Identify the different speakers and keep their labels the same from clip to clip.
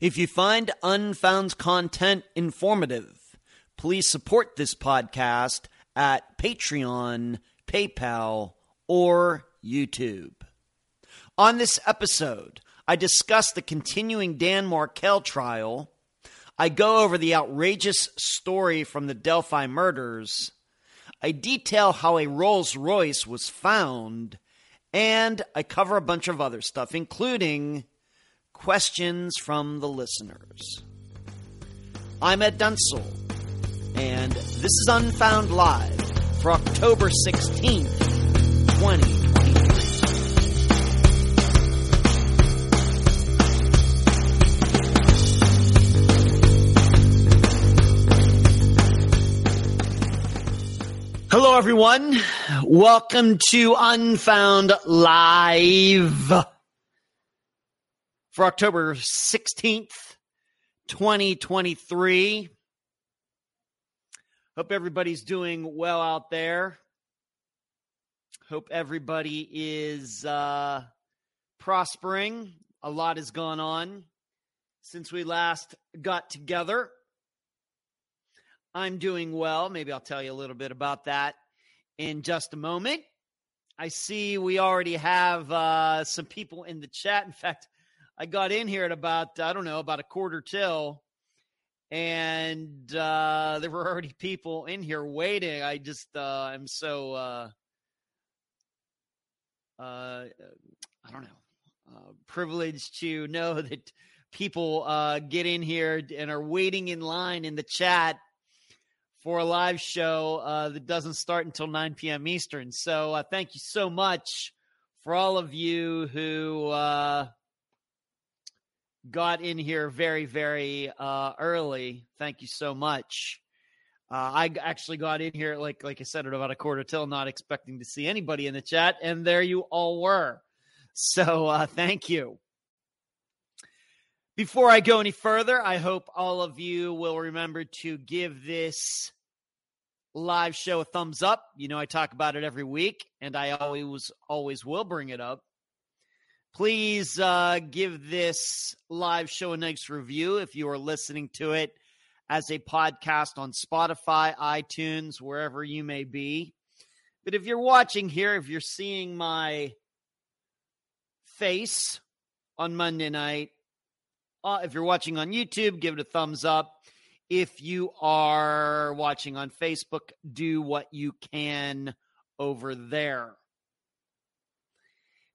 Speaker 1: If you find Unfound's content informative, please support this podcast at Patreon, PayPal, or YouTube. On this episode, I discuss the continuing Dan Markel trial. I go over the outrageous story from the Delphi murders. I detail how a Rolls Royce was found. And I cover a bunch of other stuff, including questions from the listeners. I'm Ed Dunsel, and this is Unfound Live for October 16th, 2023. Hello, everyone. Welcome to Unfound Live for October 16th, 2023. Hope everybody's doing well out there. Hope everybody is uh, prospering. A lot has gone on since we last got together. I'm doing well. Maybe I'll tell you a little bit about that in just a moment. I see we already have uh, some people in the chat. In fact, I got in here at about, I don't know, about a quarter till, and uh, there were already people in here waiting. I just, uh, I'm so, uh, uh, I don't know, uh, privileged to know that people uh, get in here and are waiting in line in the chat for a live show uh, that doesn't start until 9 p.m. Eastern. So uh, thank you so much for all of you who uh, got in here very, very uh, early. Thank you so much. Uh, I actually got in here, like like I said, at about a quarter till, not expecting to see anybody in the chat, and there you all were. So uh, thank you. Before I go any further, I hope all of you will remember to give this live show a thumbs up. You know, I talk about it every week, and I always, always will bring it up. Please uh, give this live show a nice review if you are listening to it as a podcast on Spotify, iTunes, wherever you may be. But if you're watching here, if you're seeing my face on Monday night, uh, if you're watching on YouTube, give it a thumbs up. If you are watching on Facebook, do what you can over there.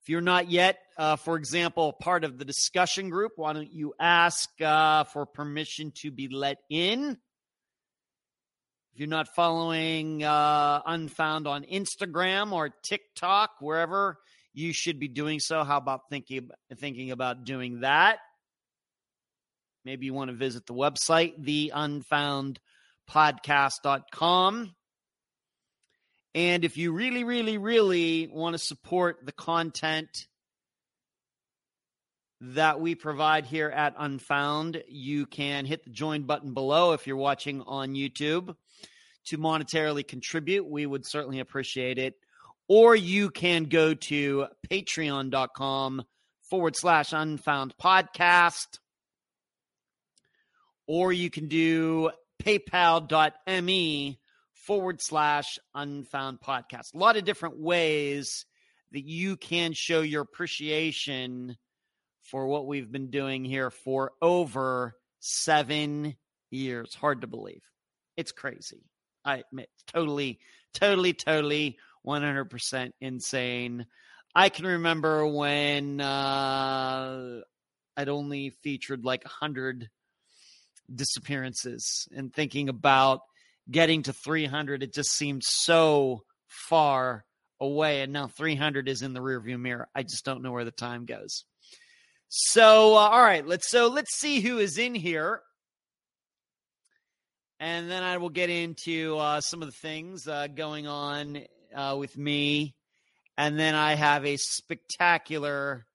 Speaker 1: If you're not yet, uh, for example, part of the discussion group, why don't you ask uh, for permission to be let in? If you're not following uh, Unfound on Instagram or TikTok, wherever, you should be doing so. How about thinking thinking about doing that? Maybe you want to visit the website, theunfoundpodcast.com. And if you really, really, really want to support the content that we provide here at Unfound, you can hit the join button below if you're watching on YouTube to monetarily contribute. We would certainly appreciate it. Or you can go to patreon.com forward slash unfound podcast or you can do paypal.me forward slash unfound podcast. A lot of different ways that you can show your appreciation for what we've been doing here for over seven years. Hard to believe. It's crazy. I admit, totally, totally, totally 100% insane. I can remember when uh, I'd only featured like 100 disappearances and thinking about getting to 300 it just seemed so far away. And now 300 is in the rearview mirror. I just don't know where the time goes. So uh, all right let's so let's see who is in here. And then i will get into uh, some of the things uh, going on uh, with me. And then i have a spectacular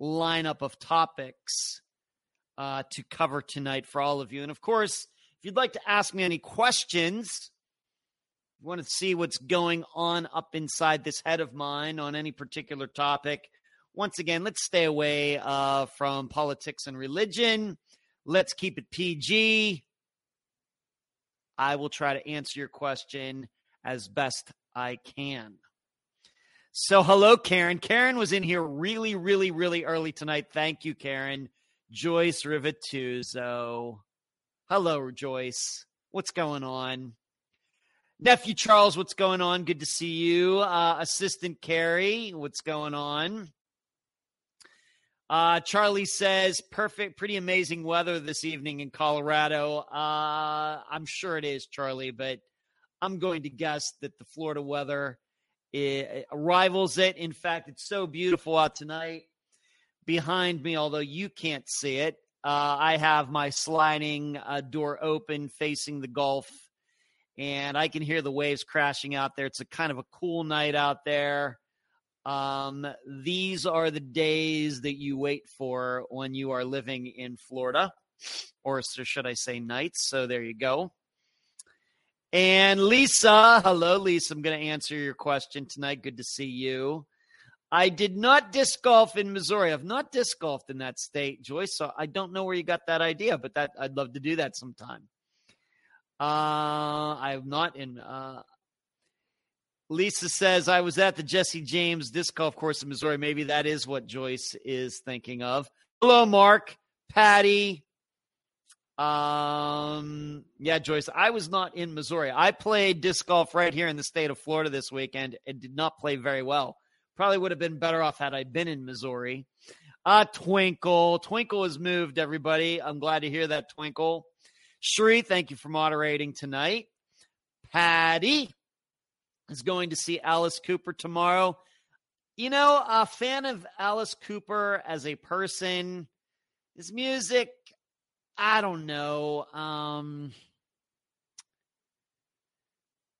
Speaker 1: lineup of topics uh, to cover tonight for all of you. And of course, if you'd like to ask me any questions, you want to see what's going on up inside this head of mine on any particular topic, once again, let's stay away uh, from politics and religion. Let's keep it PG. I will try to answer your question as best I can. So, hello, Karen. Karen was in here really, really, really early tonight. Thank you, Karen. Joyce Rivatuzo. Hello, Joyce. What's going on? Nephew Charles, what's going on? Good to see you. Uh, Assistant Carrie, what's going on? Uh, Charlie says, perfect, pretty amazing weather this evening in Colorado. Uh, I'm sure it is, Charlie, but I'm going to guess that the Florida weather it rivals it. In fact, it's so beautiful out tonight. Behind me, although you can't see it, uh, I have my sliding uh, door open facing the Gulf, and I can hear the waves crashing out there. It's a kind of a cool night out there. Um, these are the days that you wait for when you are living in Florida, or should I say nights? So there you go. And Lisa, hello, Lisa. I'm going to answer your question tonight. Good to see you. I did not disc golf in Missouri. I've not disc golfed in that state, Joyce. So I don't know where you got that idea, but that I'd love to do that sometime. Uh, I'm not in. Uh, Lisa says, I was at the Jesse James disc golf course in Missouri. Maybe that is what Joyce is thinking of. Hello, Mark, Patty. Um, yeah, Joyce, I was not in Missouri. I played disc golf right here in the state of Florida this weekend and did not play very well. Probably would have been better off had I been in Missouri. Uh, Twinkle. Twinkle has moved, everybody. I'm glad to hear that, Twinkle. Shree, thank you for moderating tonight. Patty, is going to see Alice Cooper tomorrow. You know, a fan of Alice Cooper as a person. His music, I don't know. Um,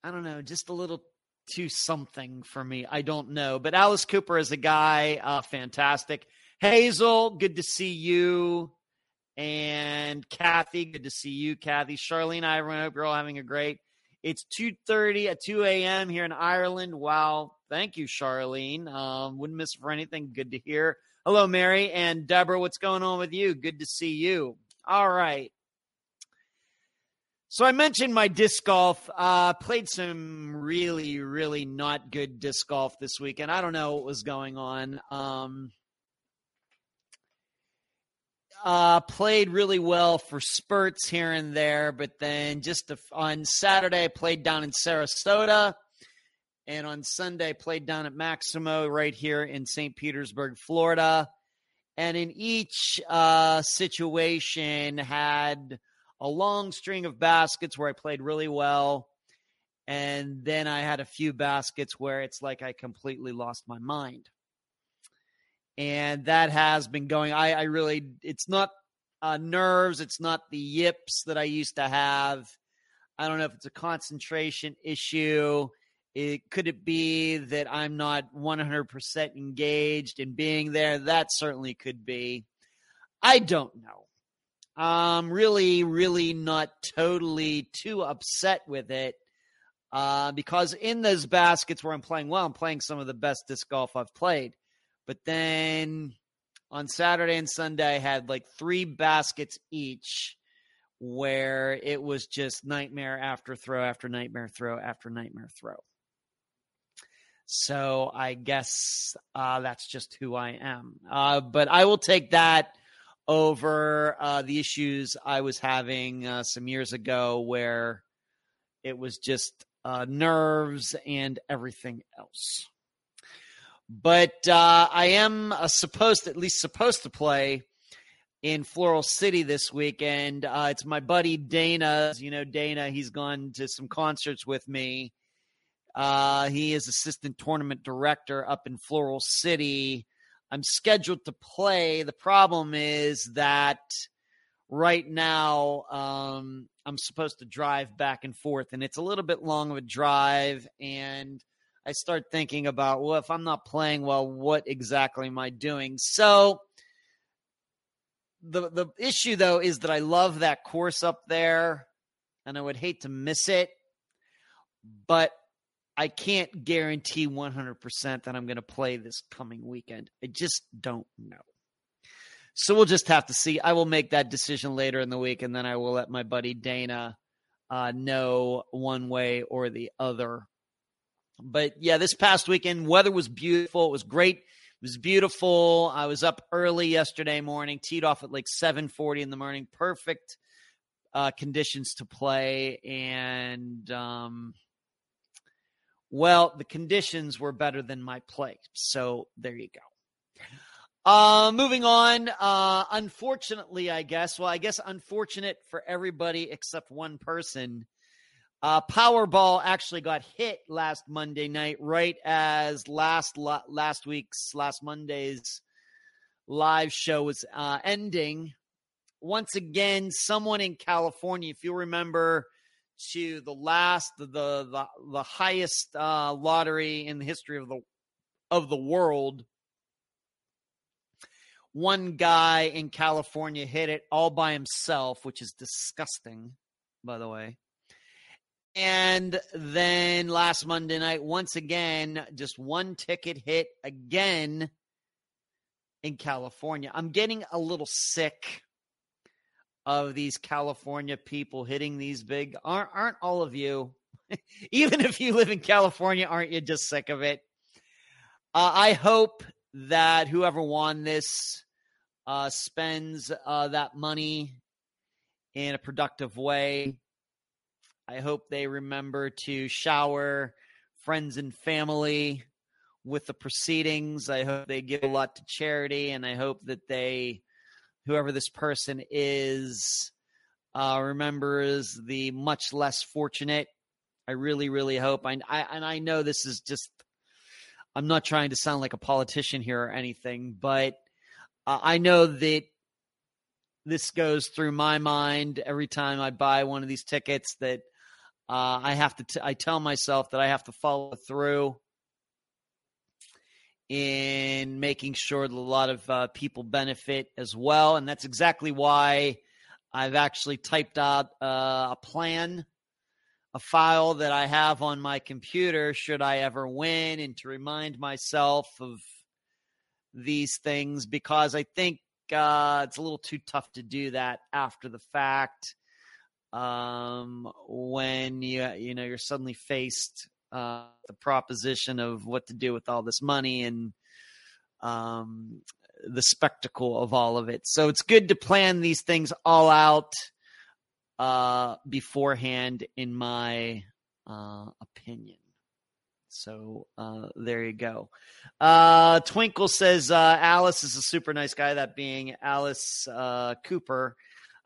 Speaker 1: I don't know, just a little too something for me. I don't know. But Alice Cooper is a guy, uh, fantastic. Hazel, good to see you. And Kathy, good to see you, Kathy. Charlene, I hope you're all having a great it's 2.30 at 2 a.m. here in Ireland. Wow. Thank you, Charlene. Um, wouldn't miss for anything. Good to hear. Hello, Mary and Deborah. What's going on with you? Good to see you. All right. So I mentioned my disc golf. Uh, played some really, really not good disc golf this weekend. I don't know what was going on. Um, uh, played really well for spurts here and there, but then just on Saturday, I played down in Sarasota. And on Sunday, played down at Maximo right here in St. Petersburg, Florida. And in each uh, situation, had a long string of baskets where I played really well. And then I had a few baskets where it's like I completely lost my mind and that has been going. I, I really, it's not uh, nerves, it's not the yips that I used to have. I don't know if it's a concentration issue. It could it be that I'm not 100% engaged in being there? That certainly could be. I don't know. I'm really, really not totally too upset with it uh, because in those baskets where I'm playing well, I'm playing some of the best disc golf I've played. But then on Saturday and Sunday, I had like three baskets each where it was just nightmare after throw after nightmare throw after nightmare throw. So I guess uh, that's just who I am. Uh, but I will take that over uh, the issues I was having uh, some years ago where it was just uh, nerves and everything else. But uh, I am uh, supposed, at least supposed to play in Floral City this weekend. Uh, it's my buddy Dana. You know, Dana, he's gone to some concerts with me. He is assistant tournament director up in Floral City. I'm scheduled to play. The problem is that right now um, I'm supposed to drive back and forth, and it's a little bit long of a drive. And I start thinking about, well, if I'm not playing well, what exactly am I doing? So the the issue though is that I love that course up there and I would hate to miss it, but I can't guarantee 100% that I'm going to play this coming weekend. I just don't know. So we'll just have to see. I will make that decision later in the week, and then I will let my buddy Dana uh, know one way or the other. But yeah, this past weekend, weather was beautiful. It was great. It was beautiful. I was up early yesterday morning, teed off at like 7:40 in the morning. Perfect uh, conditions to play, and um, well, the conditions were better than my play. So there you go. Uh, moving on. Uh, unfortunately, I guess. Well, I guess unfortunate for everybody except one person. Uh, Powerball actually got hit last Monday night, right as last last week's last Monday's live show was uh, ending. Once again, someone in California, if you remember, to the last the the the highest uh, lottery in the history of the of the world. One guy in California hit it all by himself, which is disgusting, by the way. And then last Monday night, once again, just one ticket hit again in California. I'm getting a little sick of these California people hitting these big. Aren't aren't all of you? Even if you live in California, aren't you just sick of it? Uh, I hope that whoever won this uh, spends uh, that money in a productive way. I hope they remember to shower friends and family with the proceedings. I hope they give a lot to charity, and I hope that they whoever this person is uh, remembers the much less fortunate. I really, really hope. I, I and I know this is just. I'm not trying to sound like a politician here or anything, but uh, I know that this goes through my mind every time I buy one of these tickets. That uh, I have to. T- I tell myself that I have to follow through in making sure that a lot of uh, people benefit as well. And that's exactly why I've actually typed out uh, a plan, a file that I have on my computer should I ever win, and to remind myself of these things because I think uh, it's a little too tough to do that after the fact um, when you you know you're suddenly faced uh, the proposition of what to do with all this money and um, the spectacle of all of it. So it's good to plan these things all out uh, beforehand, in my uh, opinion. So uh, there you go. Uh, Twinkle says uh, Alice is a super nice guy, that being Alice uh, Cooper.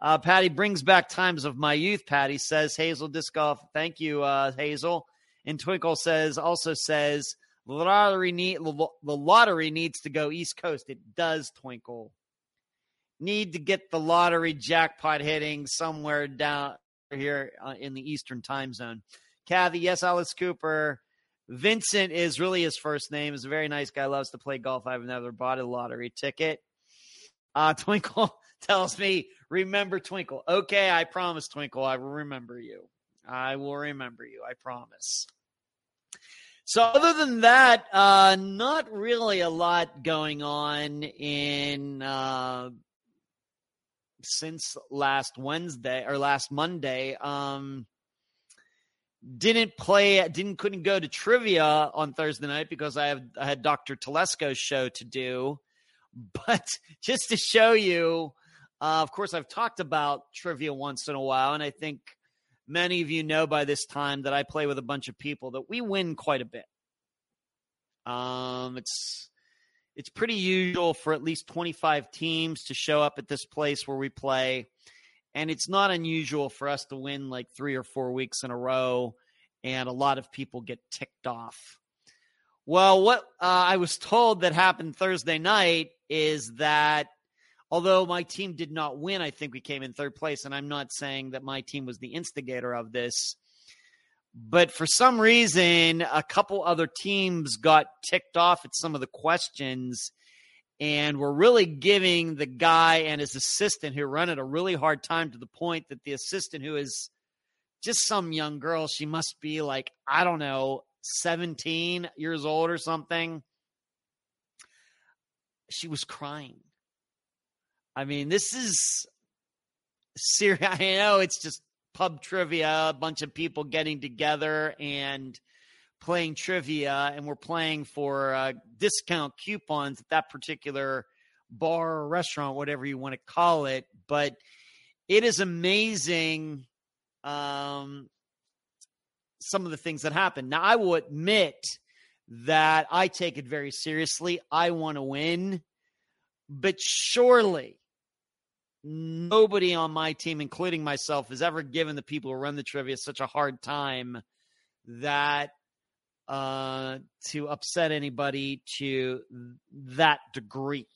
Speaker 1: Uh, Patty brings back times of my youth. Patty says Hazel Disc Golf. Thank you, uh, Hazel. And Twinkle says also says the lottery need the lottery needs to go East Coast. It does, Twinkle. Need to get the lottery jackpot hitting somewhere down here uh, in the Eastern time zone. Kathy, yes, Alice Cooper. Vincent is really his first name. Is a very nice guy. Loves to play golf. I've never bought a lottery ticket. Uh, Twinkle tells me, remember Twinkle. Okay, I promise, Twinkle. I will remember you. I will remember you. I promise. So, other than that, uh, not really a lot going on in uh, since last Wednesday or last Monday. Um, didn't play, didn't couldn't go to trivia on Thursday night because I have I had Dr. Telesco's show to do. But just to show you, uh, of course, I've talked about trivia once in a while, and I think many of you know by this time that I play with a bunch of people that we win quite a bit. Um, it's it's pretty usual for at least 25 teams to show up at this place where we play, and it's not unusual for us to win like three or four weeks in a row, and a lot of people get ticked off. Well, what uh, I was told that happened Thursday night is that although my team did not win, I think we came in third place. And I'm not saying that my team was the instigator of this. But for some reason, a couple other teams got ticked off at some of the questions and were really giving the guy and his assistant who run it a really hard time to the point that the assistant, who is just some young girl, she must be like, I don't know, 17 years old or something, she was crying I mean, this is serious. I know it's just pub trivia, a bunch of people getting together and playing trivia, and we're playing for uh, discount coupons at that particular bar or restaurant, whatever you want to call it. But it is amazing um, some of the things that happen. Now, I will admit that I take it very seriously. I want to win, but surely nobody on my team, including myself, has ever given the people who run the trivia such a hard time that uh, to upset anybody to that degree.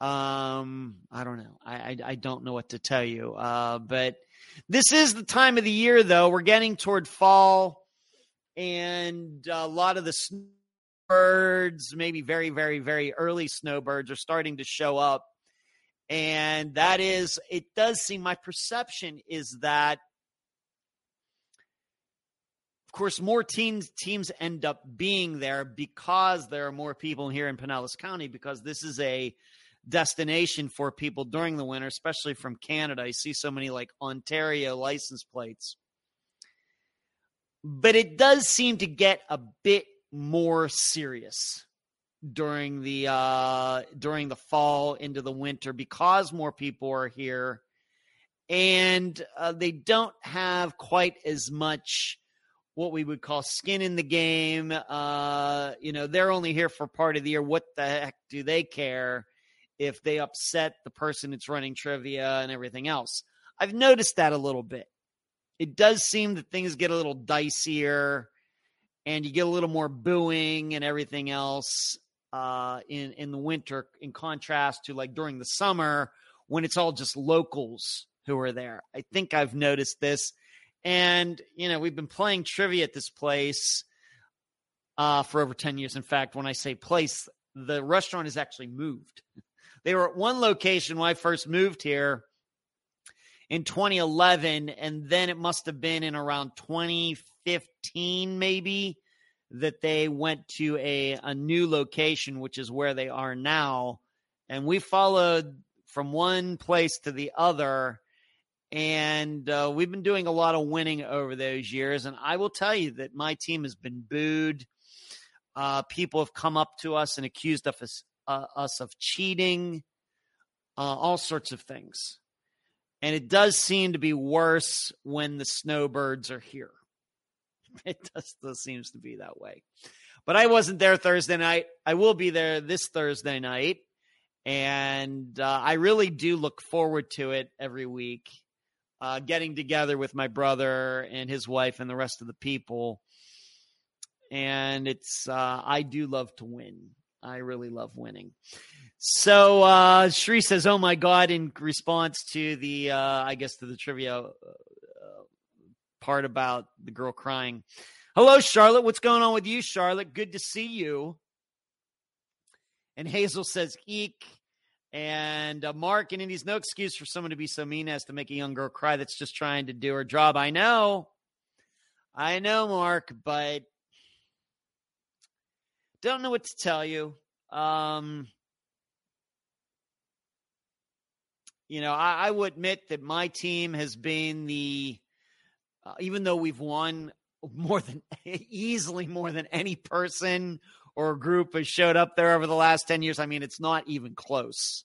Speaker 1: Um, I don't know. I, I, I don't know what to tell you. Uh, but this is the time of the year, though. We're getting toward fall, and a lot of the snowbirds, maybe very, very, very early snowbirds, are starting to show up. And that is, it does seem, my perception is that, of course, more teams teams end up being there because there are more people here in Pinellas County because this is a destination for people during the winter, especially from Canada. I see so many like Ontario license plates. But it does seem to get a bit more serious during the uh during the fall into the winter because more people are here and uh, they don't have quite as much what we would call skin in the game uh you know they're only here for part of the year what the heck do they care if they upset the person that's running trivia and everything else. I've noticed that a little bit. It does seem that things get a little dicier and you get a little more booing and everything else uh, in in the winter in contrast to like during the summer when it's all just locals who are there. I think I've noticed this. And, you know, we've been playing trivia at this place uh, for over 10 years. In fact, when I say place, the restaurant has actually moved. They were at one location when I first moved here in 2011, and then it must have been in around 2015, maybe, that they went to a, a new location, which is where they are now. And we followed from one place to the other. And uh, we've been doing a lot of winning over those years. And I will tell you that my team has been booed. Uh, people have come up to us and accused us, uh, us of cheating, uh, all sorts of things. And it does seem to be worse when the snowbirds are here. It does, does seems to be that way. But I wasn't there Thursday night. I will be there this Thursday night. And uh, I really do look forward to it every week. Uh, getting together with my brother and his wife and the rest of the people. And it's, uh, I do love to win. I really love winning. So uh Shri says, "Oh my God!" In response to the, uh I guess to the trivia uh, part about the girl crying. Hello, Charlotte. What's going on with you, Charlotte? Good to see you. And Hazel says, "Eek." And uh, Mark and Indy's no excuse for someone to be so mean as to make a young girl cry that's just trying to do her job. I know, I know, Mark, but don't know what to tell you. Um, you know, I, I would admit that my team has been the, uh, even though we've won more than easily more than any person or group has showed up there over the last 10 years. I mean, it's not even close.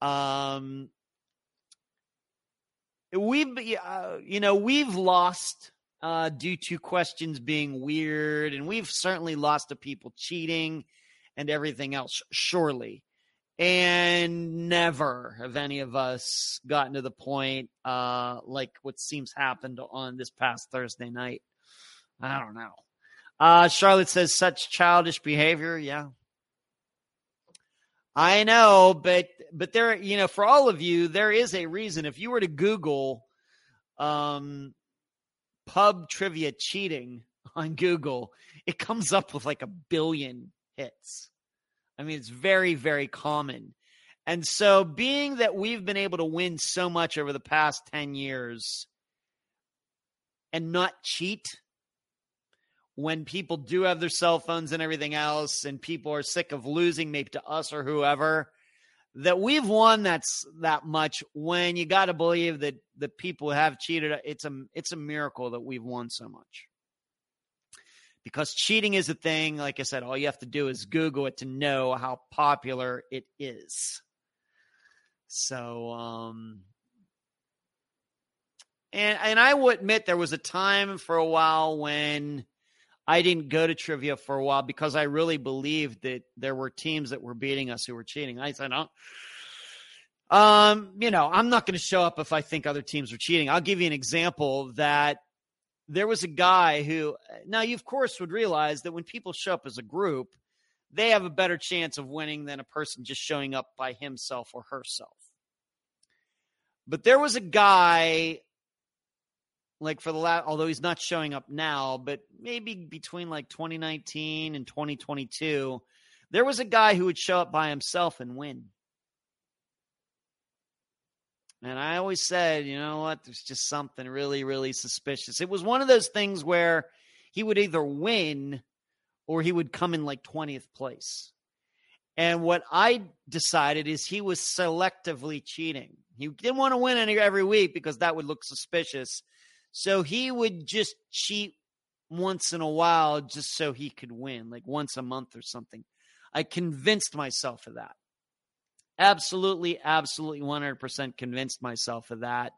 Speaker 1: Um, we've, uh, you know, we've lost uh, due to questions being weird, and we've certainly lost to people cheating and everything else, surely. And never have any of us gotten to the point uh, like what seems happened on this past Thursday night. I don't know. Uh, Charlotte says such childish behavior. Yeah, I know, but but there, you know, for all of you, there is a reason. If you were to Google, um, pub trivia cheating on Google, it comes up with like a billion hits. I mean, it's very, very common. And so, being that we've been able to win so much over the past 10 years and not cheat when people do have their cell phones and everything else, and people are sick of losing, maybe to us or whoever, that we've won that's that much when you got to believe that the people have cheated it's a it's a miracle that we've won so much because cheating is a thing like i said all you have to do is google it to know how popular it is so um and and i will admit there was a time for a while when I didn't go to trivia for a while because I really believed that there were teams that were beating us who were cheating. I said, "No, um, you know, I'm not going to show up if I think other teams are cheating. I'll give you an example that there was a guy who, now you of course would realize that when people show up as a group, they have a better chance of winning than a person just showing up by himself or herself. But there was a guy like for the last although he's not showing up now but maybe between like 2019 and 2022 there was a guy who would show up by himself and win and i always said you know what? There's just something really really suspicious. It was one of those things where he would either win or he would come in like 20th place. And what i decided is he was selectively cheating. He didn't want to win any every week because that would look suspicious. So he would just cheat once in a while just so he could win, like once a month or something. I convinced myself of that. Absolutely, absolutely 100% convinced myself of that.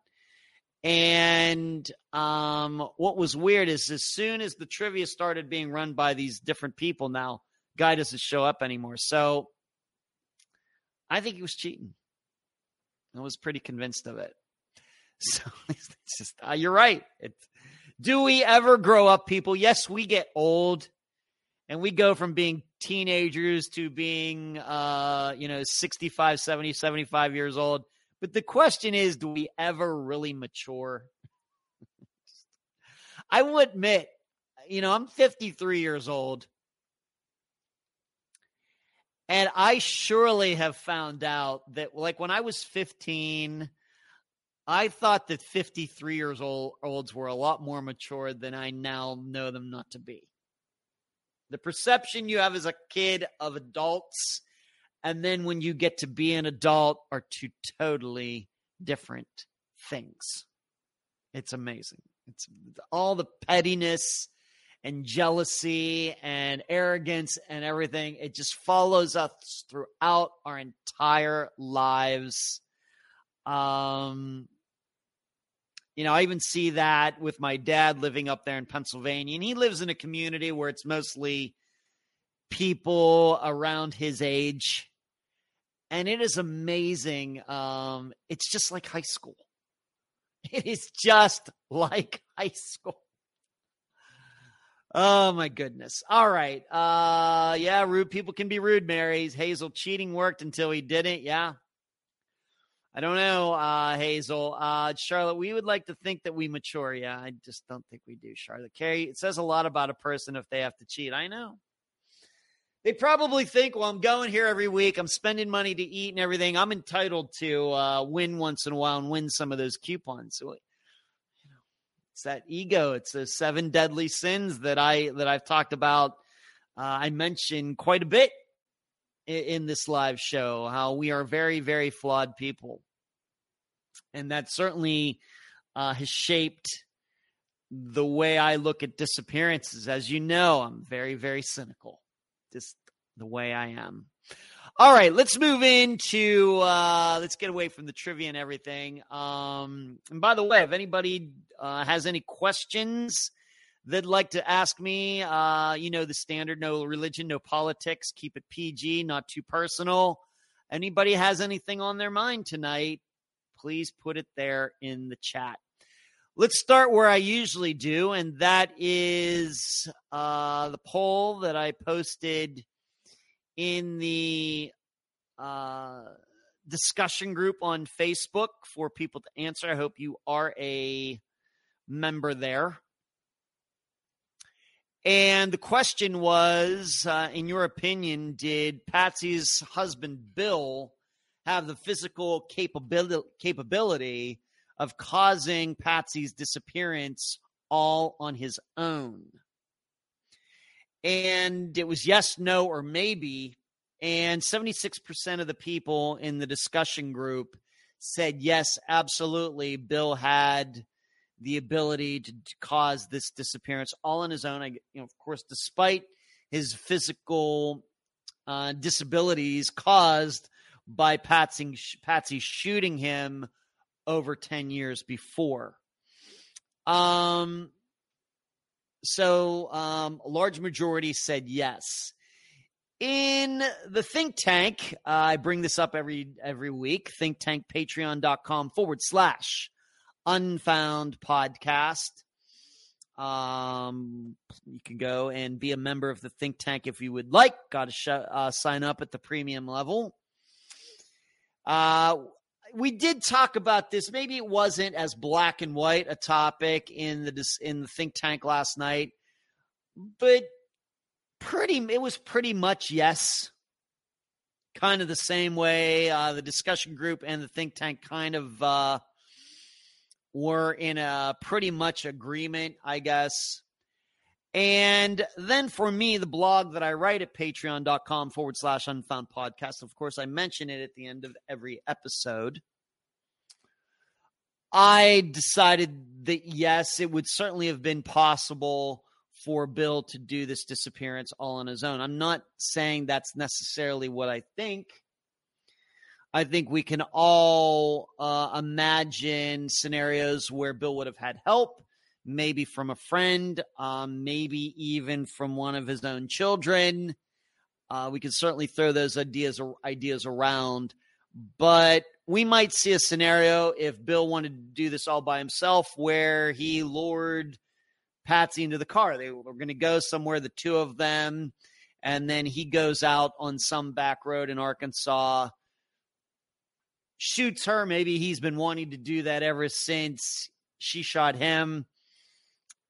Speaker 1: And um, what was weird is as soon as the trivia started being run by these different people now, guy doesn't show up anymore. So I think he was cheating. I was pretty convinced of it. So it's just, uh, you're right. Do we ever grow up, people? Yes, we get old and we go from being teenagers to being, uh, you know, 65, 70, 75 years old. But the question is, do we ever really mature? I will admit, you know, I'm 53 years old. And I surely have found out that, like, when I was 15, I thought that 53 years old olds were a lot more mature than I now know them not to be. The perception you have as a kid of adults and then when you get to be an adult are two totally different things. It's amazing. It's all the pettiness and jealousy and arrogance and everything. It just follows us throughout our entire lives. Um, you know, I even see that with my dad living up there in Pennsylvania, and he lives in a community where it's mostly people around his age. And it is amazing. Um, it's just like high school. It is just like high school. Oh my goodness. All right. Uh yeah, rude people can be rude, Marys. Hazel cheating worked until he didn't. Yeah. I don't know, uh, Hazel. Uh, Charlotte, we would like to think that we mature. Yeah, I just don't think we do, Charlotte. Carrie, it says a lot about a person if they have to cheat. I know. They probably think, well, I'm going here every week. I'm spending money to eat and everything. I'm entitled to uh, win once in a while and win some of those coupons. So, it's that ego. It's the seven deadly sins that I that I've talked about. Uh, I mentioned quite a bit in this live show how we are very, very flawed people. And that certainly uh, has shaped the way I look at disappearances. As you know, I'm very, very cynical, just the way I am. All right, let's move into uh, let's get away from the trivia and everything. Um, and by the way, if anybody uh, has any questions that'd like to ask me, uh, you know, the standard no religion, no politics, keep it PG, not too personal. Anybody has anything on their mind tonight, please put it there in the chat. Let's start where I usually do, and that is uh, the poll that I posted in the uh, discussion group on Facebook for people to answer. I hope you are a member there. And the question was, uh, in your opinion, did Patsy's husband Bill have the physical capability capability of causing Patsy's disappearance all on his own? And it was yes, no, or maybe. And 76% of the people in the discussion group said, yes, absolutely. Bill had the ability to cause this disappearance all on his own. I, you know, of course, despite his physical uh, disabilities caused by Patsy, Patsy shooting him over 10 years before. Um, so um, a large majority said yes. In the think tank, uh, I bring this up every every week. Think tank patreon.com forward slash unfound podcast. Um, you can go and be a member of the think tank if you would like. Got to sh- uh, sign up at the premium level. Uh, we did talk about this. Maybe it wasn't as black and white a topic in the in the think tank last night, but pretty it was pretty much yes. Kind of the same way uh, the discussion group and the think tank kind of uh, were in a pretty much agreement, I guess. And then for me, the blog that I write at patreon.com forward slash unfound podcast, of course, I mention it at the end of every episode. I decided that yes, it would certainly have been possible for Bill to do this disappearance all on his own. I'm not saying that's necessarily what I think. I think we can all uh, imagine scenarios where Bill would have had help maybe from a friend, um, maybe even from one of his own children. Uh, we can certainly throw those ideas ideas around, but we might see a scenario if Bill wanted to do this all by himself, where he lured Patsy into the car. They were going to go somewhere, the two of them, and then he goes out on some back road in Arkansas, shoots her. Maybe he's been wanting to do that ever since she shot him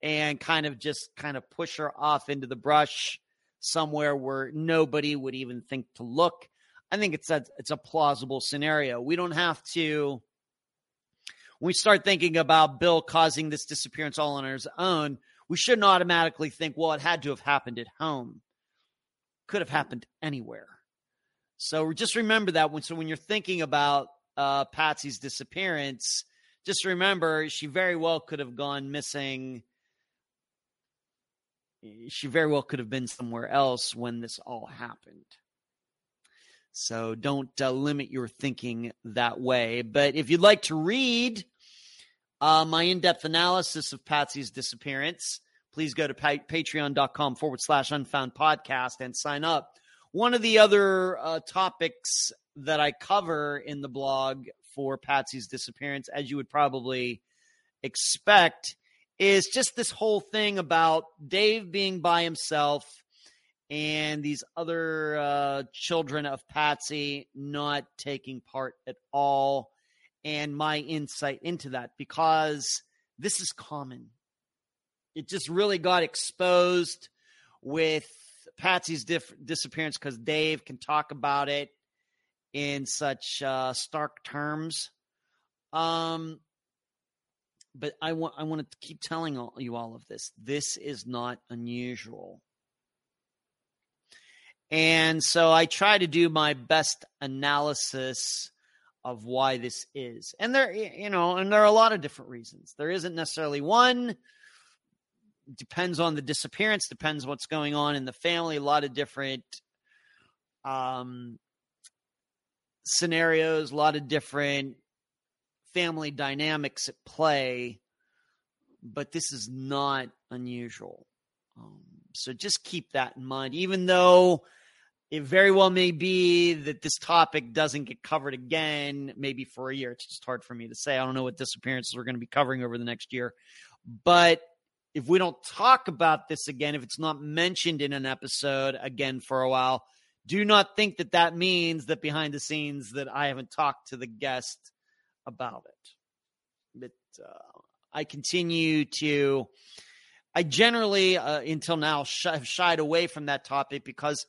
Speaker 1: and kind of just kind of push her off into the brush somewhere where nobody would even think to look. I think it's a it's a plausible scenario. We don't have to when we start thinking about Bill causing this disappearance all on his own, we shouldn't automatically think, well, it had to have happened at home. Could have happened anywhere. So just remember that when so when you're thinking about uh, Patsy's disappearance, just remember she very well could have gone missing she very well could have been somewhere else when this all happened. So don't uh, limit your thinking that way. But if you'd like to read uh, my in depth analysis of Patsy's disappearance, please go to pa- patreon.com forward slash unfound podcast and sign up. One of the other uh, topics that I cover in the blog for Patsy's disappearance, as you would probably expect, is just this whole thing about Dave being by himself and these other uh, children of Patsy not taking part at all, and my insight into that because this is common. It just really got exposed with Patsy's dif- disappearance because Dave can talk about it in such uh, stark terms. Um, but I want I want to keep telling all, you all of this. This is not unusual. And so I try to do my best analysis of why this is. And there you know, and there are a lot of different reasons. There isn't necessarily one depends on the disappearance, depends what's going on in the family, a lot of different um scenarios, a lot of different family dynamics at play, but this is not unusual. Um, so just keep that in mind, even though it very well may be that this topic doesn't get covered again, maybe for a year. It's just hard for me to say. I don't know what disappearances we're going to be covering over the next year. But if we don't talk about this again, if it's not mentioned in an episode again for a while, do not think that that means that behind the scenes that I haven't talked to the guest about it. But uh, I continue to, I generally, uh, until now, sh- have shied away from that topic because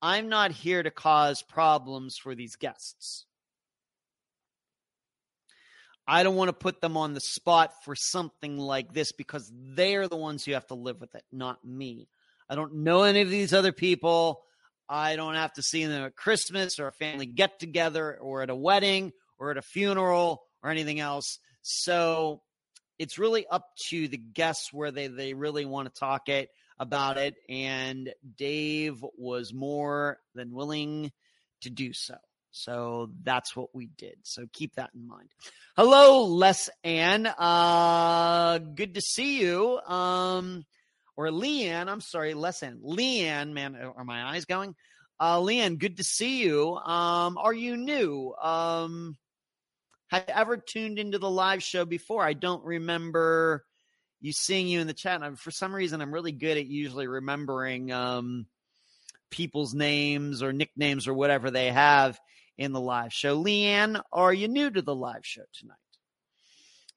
Speaker 1: I'm not here to cause problems for these guests. I don't want to put them on the spot for something like this because they are the ones who have to live with it, not me. I don't know any of these other people. I don't have to see them at Christmas or a family get together or at a wedding or at a funeral or anything else. So it's really up to the guests where they, they really want to talk it about it. And Dave was more than willing to do so. So that's what we did. So keep that in mind. Hello, Les Ann. Uh, good to see you. Um, or Leanne. I'm sorry, Les Ann. Leanne, man, are my eyes going? Uh, Leanne, good to see you. Um, are you new? Um, had ever tuned into the live show before? I don't remember you seeing you in the chat. And for some reason, I'm really good at usually remembering um, people's names or nicknames or whatever they have in the live show. Leanne, are you new to the live show tonight?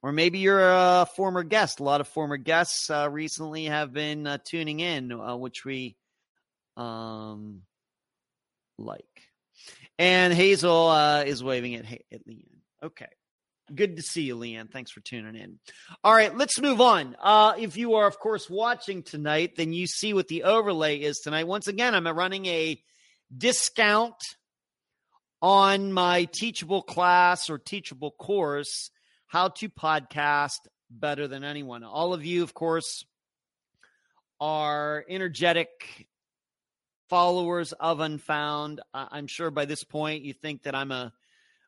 Speaker 1: Or maybe you're a former guest. A lot of former guests uh, recently have been uh, tuning in, uh, which we um, like. And Hazel uh, is waving at, at Leanne. Okay. Good to see you, Leanne. Thanks for tuning in. All right, let's move on. Uh, if you are, of course, watching tonight, then you see what the overlay is tonight. Once again, I'm running a discount on my teachable class or teachable course, How to Podcast Better Than Anyone. All of you, of course, are energetic followers of Unfound. I'm sure by this point you think that I'm a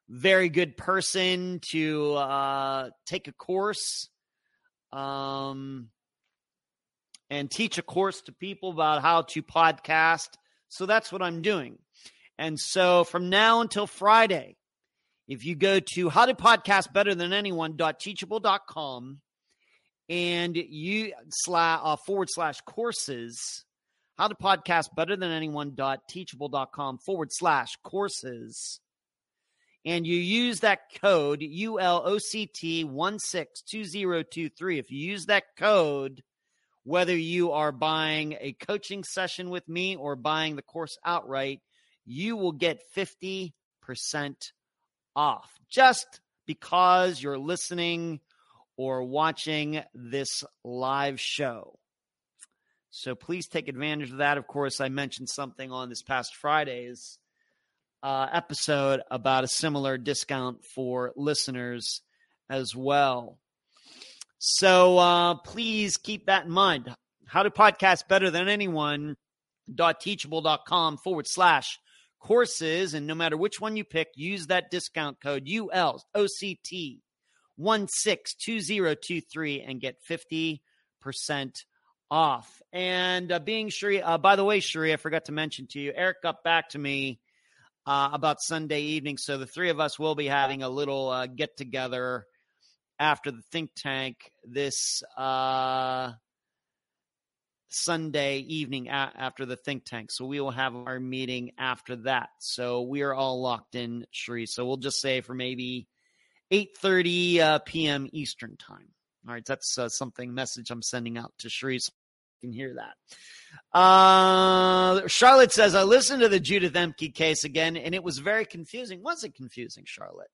Speaker 1: very good person to uh, take a course um, and teach a course to people about how to podcast. So that's what I'm doing. And so from now until Friday, if you go to how to podcast better than anyone.teachable.com and you slash uh, forward slash courses, how to podcast better than anyone.teachable.com forward slash courses and you use that code ULOCT162023. If you use that code, whether you are buying a coaching session with me or buying the course outright, you will get 50% off just because you're listening or watching this live show. So please take advantage of that. Of course, I mentioned something on this past Friday's uh, episode about a similar discount for listeners as well. So uh, please keep that in mind. How to podcast better than anyone. Dot Teachable.com forward slash courses. And no matter which one you pick, use that discount code ULOCT 162023 and get 50% off. And uh, being Sheree, uh, by the way, Sheree, I forgot to mention to you, Eric got back to me uh, about Sunday evening. So the three of us will be having a little uh, get together after the think tank this uh, Sunday evening a- after the think tank. So we will have our meeting after that. So we are all locked in, Sheree. So we'll just say for maybe 8:30 uh, p.m. Eastern time. All right, that's uh, something message I'm sending out to Sheree. So can hear that. Uh, Charlotte says, I listened to the Judith Emke case again, and it was very confusing. Was it confusing, Charlotte?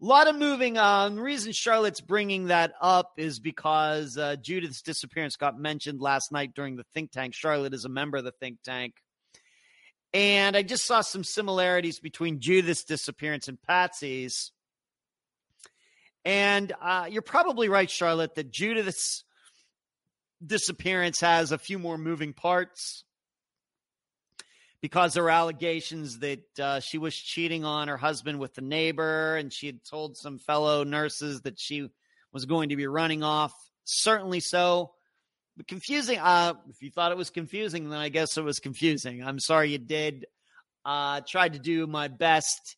Speaker 1: A lot of moving on. The reason Charlotte's bringing that up is because uh, Judith's disappearance got mentioned last night during the think tank. Charlotte is a member of the think tank. And I just saw some similarities between Judith's disappearance and Patsy's. And uh, you're probably right, Charlotte, that Judith's disappearance has a few more moving parts because there were allegations that uh, she was cheating on her husband with the neighbor, and she had told some fellow nurses that she was going to be running off. Certainly so. But confusing. Uh, if you thought it was confusing, then I guess it was confusing. I'm sorry you did. Uh, tried to do my best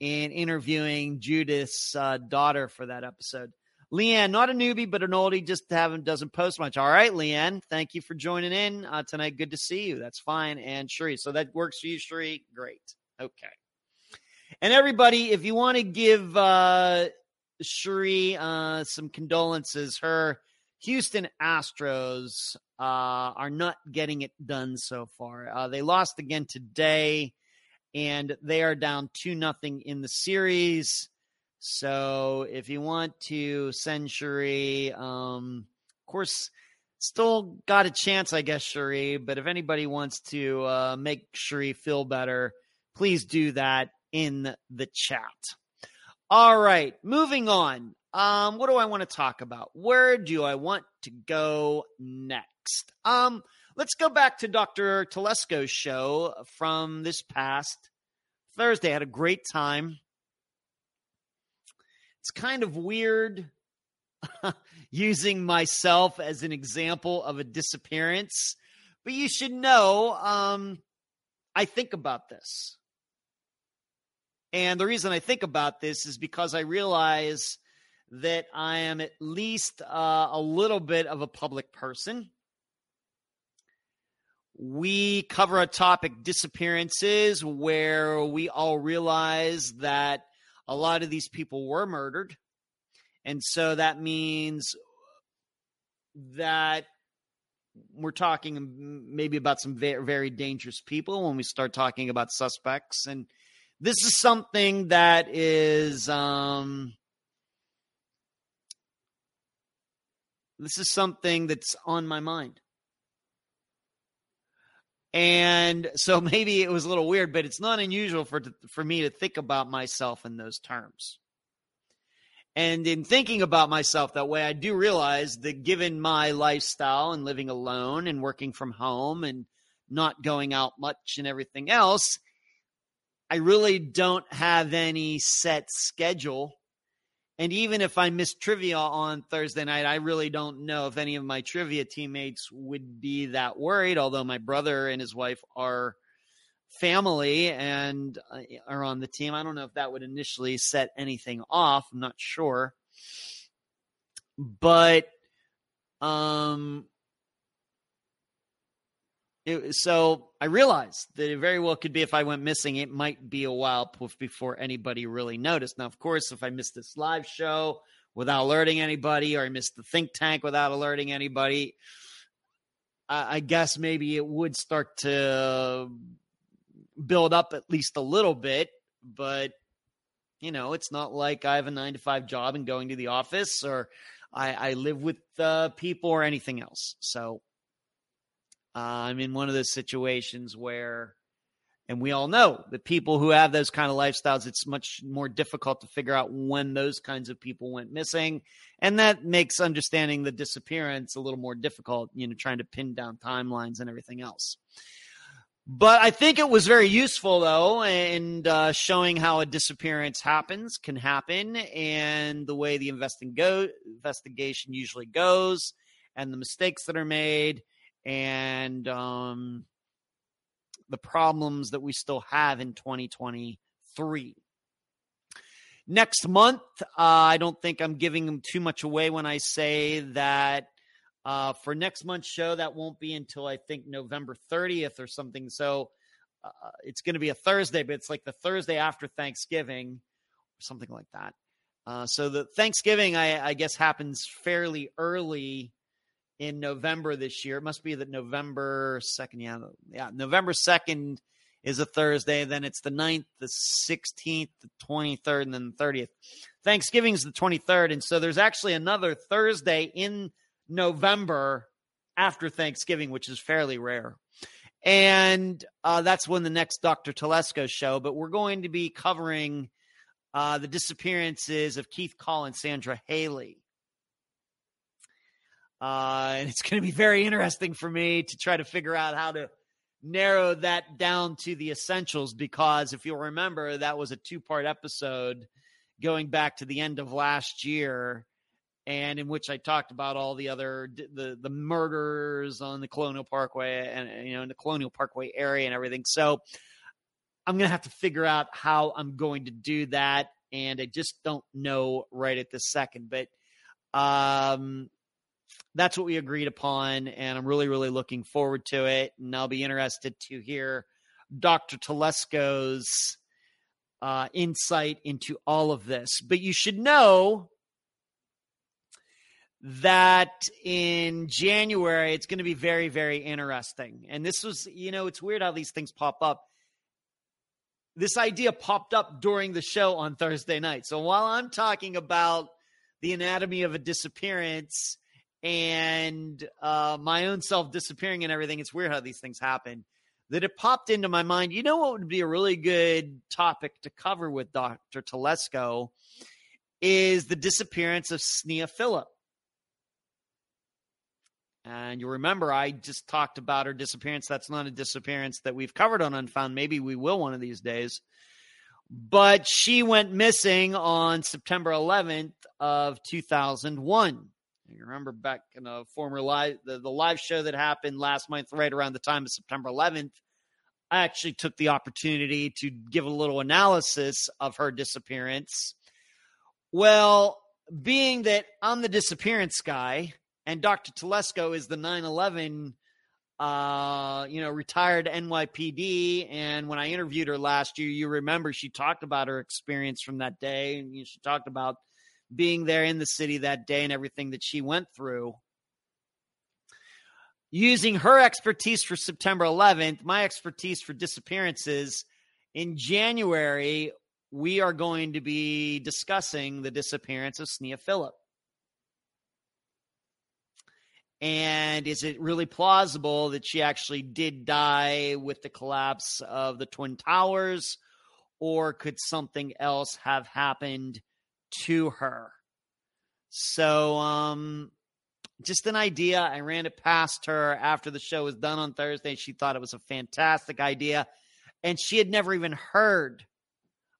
Speaker 1: in interviewing Judith's uh, daughter for that episode. Leanne, not a newbie, but an oldie, just haven't doesn't post much. All right, Leanne, thank you for joining in uh, tonight. Good to see you. That's fine. And Sheree, so that works for you, Sheree. Great. Okay. And everybody, if you want to give uh, Sheree uh, some condolences, her Houston Astros uh, are not getting it done so far. Uh, they lost again today, and they are down two nothing in the series. So if you want to Sheree, um, of course, still got a chance, I guess, Cherie. But if anybody wants to uh, make Cherie feel better, please do that in the chat. All right, moving on. Um, what do I want to talk about? Where do I want to go next? Um, let's go back to Dr. Telesco's show from this past Thursday. I had a great time. It's kind of weird using myself as an example of a disappearance, but you should know um, I think about this. And the reason I think about this is because I realize that I am at least uh, a little bit of a public person. We cover a topic disappearances where we all realize that a lot of these people were murdered. And so that means that we're talking maybe about some very, very dangerous people when we start talking about suspects. And this is something that is um, This is something that's on my mind. And so maybe it was a little weird, but it's not unusual for for me to think about myself in those terms. And in thinking about myself that way, I do realize that given my lifestyle and living alone and working from home and not going out much and everything else, I really don't have any set schedule and even if I miss trivia on Thursday night, I really don't know if any of my trivia teammates would be that worried, although my brother and his wife are family and uh, are on the team. I don't know if that would initially set anything off. I'm not sure. But um it, so I realized that it very well could be if I went missing, it might be a while before anybody really noticed. Now, of course, if I missed this live show without alerting anybody, or I missed the think tank without alerting anybody, I, I guess maybe it would start to build up at least a little bit. But you know, it's not like I have a nine to five job and going to the office, or I, I live with uh, people or anything else. So uh, I'm in one of those situations where, and we all know that people who have those kind of lifestyles, it's much more difficult to figure out when those kinds of people went missing. And that makes understanding the disappearance a little more difficult, you know, trying to pin down timelines and everything else. But I think it was very useful, though, and uh, showing how a disappearance happens, can happen, and the way the investing go- investigation usually goes, and the mistakes that are made, and um, the problems that we still have in 2023. Next month, uh, I don't think I'm giving them too much away when I say that uh, for next month's show, that won't be until I think November 30th or something. So uh, it's going to be a Thursday, but it's like the Thursday after Thanksgiving or something like that. Uh, so the Thanksgiving, I, I, guess, happens fairly early in November this year. It must be that November 2nd. Yeah, yeah, November 2nd is a Thursday. Then it's the 9th, the 16th, the 23rd, and then the 30th. Thanksgiving's the 23rd. And so there's actually another Thursday in November after Thanksgiving, which is fairly rare. And uh, that's when the next Dr. Telesco show, but we're going to be covering uh, the disappearances of Keith Call and Sandra Hailey. Uh, and it's going to be very interesting for me to try to figure out how to narrow that down to the essentials because if you'll remember, that was a two part episode going back to the end of last year and in which I talked about all the other the the murders on the Colonial Parkway and you know in the Colonial Parkway area and everything. So I'm gonna have to figure out how I'm going to do that, and I just don't know right at this second. But um, that's what we agreed upon, and I'm really, really looking forward to it. And I'll be interested to hear Dr. Telesco's uh, insight into all of this. But you should know that in January it's going to be very, very interesting. And this was, you know, it's weird how these things pop up. This idea popped up during the show on Thursday night. So while I'm talking about the anatomy of a disappearance and uh, my own self disappearing and everything. It's weird how these things happen. That it popped into my mind. You know what would be a really good topic to cover with Dr. Telesco is the disappearance of Sneha Philip. And you remember, I just talked about her disappearance. That's not a disappearance that we've covered on Unfound. Maybe we will one of these days. But she went missing on September 11th of 2001. You remember back in a former live the, the live show that happened last month, right around the time of September 11th. I actually took the opportunity to give a little analysis of her disappearance. Well, being that I'm the disappearance guy, and Dr. Telesco is the 9/11 uh, you know, retired NYPD. And when I interviewed her last year, you remember she talked about her experience from that day. And she talked about being there in the city that day and everything that she went through. Using her expertise for September 11th, my expertise for disappearances, in January, we are going to be discussing the disappearance of Sneha Philip. And is it really plausible that she actually did die with the collapse of the Twin Towers? Or could something else have happened to her? So, um, just an idea. I ran it past her after the show was done on Thursday. She thought it was a fantastic idea. And she had never even heard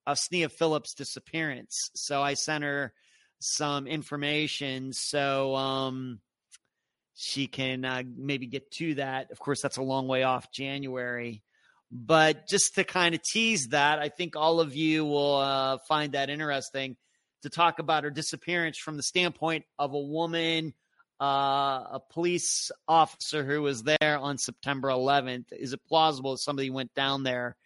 Speaker 1: of Sneha Philip's disappearance. So I sent her some information. So, um, she can uh, maybe get to that. Of course, that's a long way off January. But just to kind of tease that, I think all of you will uh, find that interesting to talk about her disappearance from the standpoint of a woman, uh, a police officer who was there on September 11th. Is it plausible that somebody went down there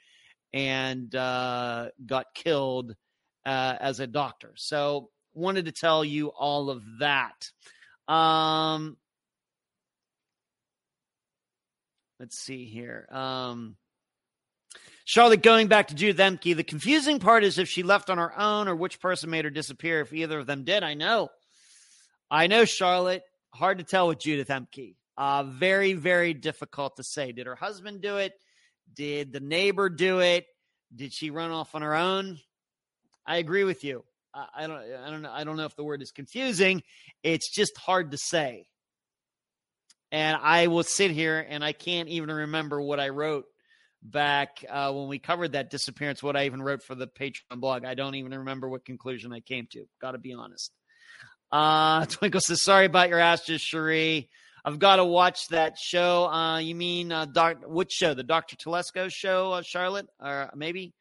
Speaker 1: and uh, got killed uh, as a doctor? So, wanted to tell you all of that. Um, let's see here. Um, Charlotte, going back to Judith Emke, the confusing part is if she left on her own or which person made her disappear. If either of them did, I know. I know, Charlotte. Hard to tell with Judith Emke. Uh, very, very difficult to say. Did her husband do it? Did the neighbor do it? Did she run off on her own? I agree with you. I, I don't. I don't know. I don't know if the word is confusing. It's just hard to say and I will sit here and I can't even remember what I wrote back uh, when we covered that disappearance. What I even wrote for the Patreon blog, I don't even remember what conclusion I came to. Got to be honest. Uh, Twinkle says, "Sorry about your ashes, Cherie. I've got to watch that show. Uh, you mean uh, doc- which show? The Doctor Telesco show, uh, Charlotte, or maybe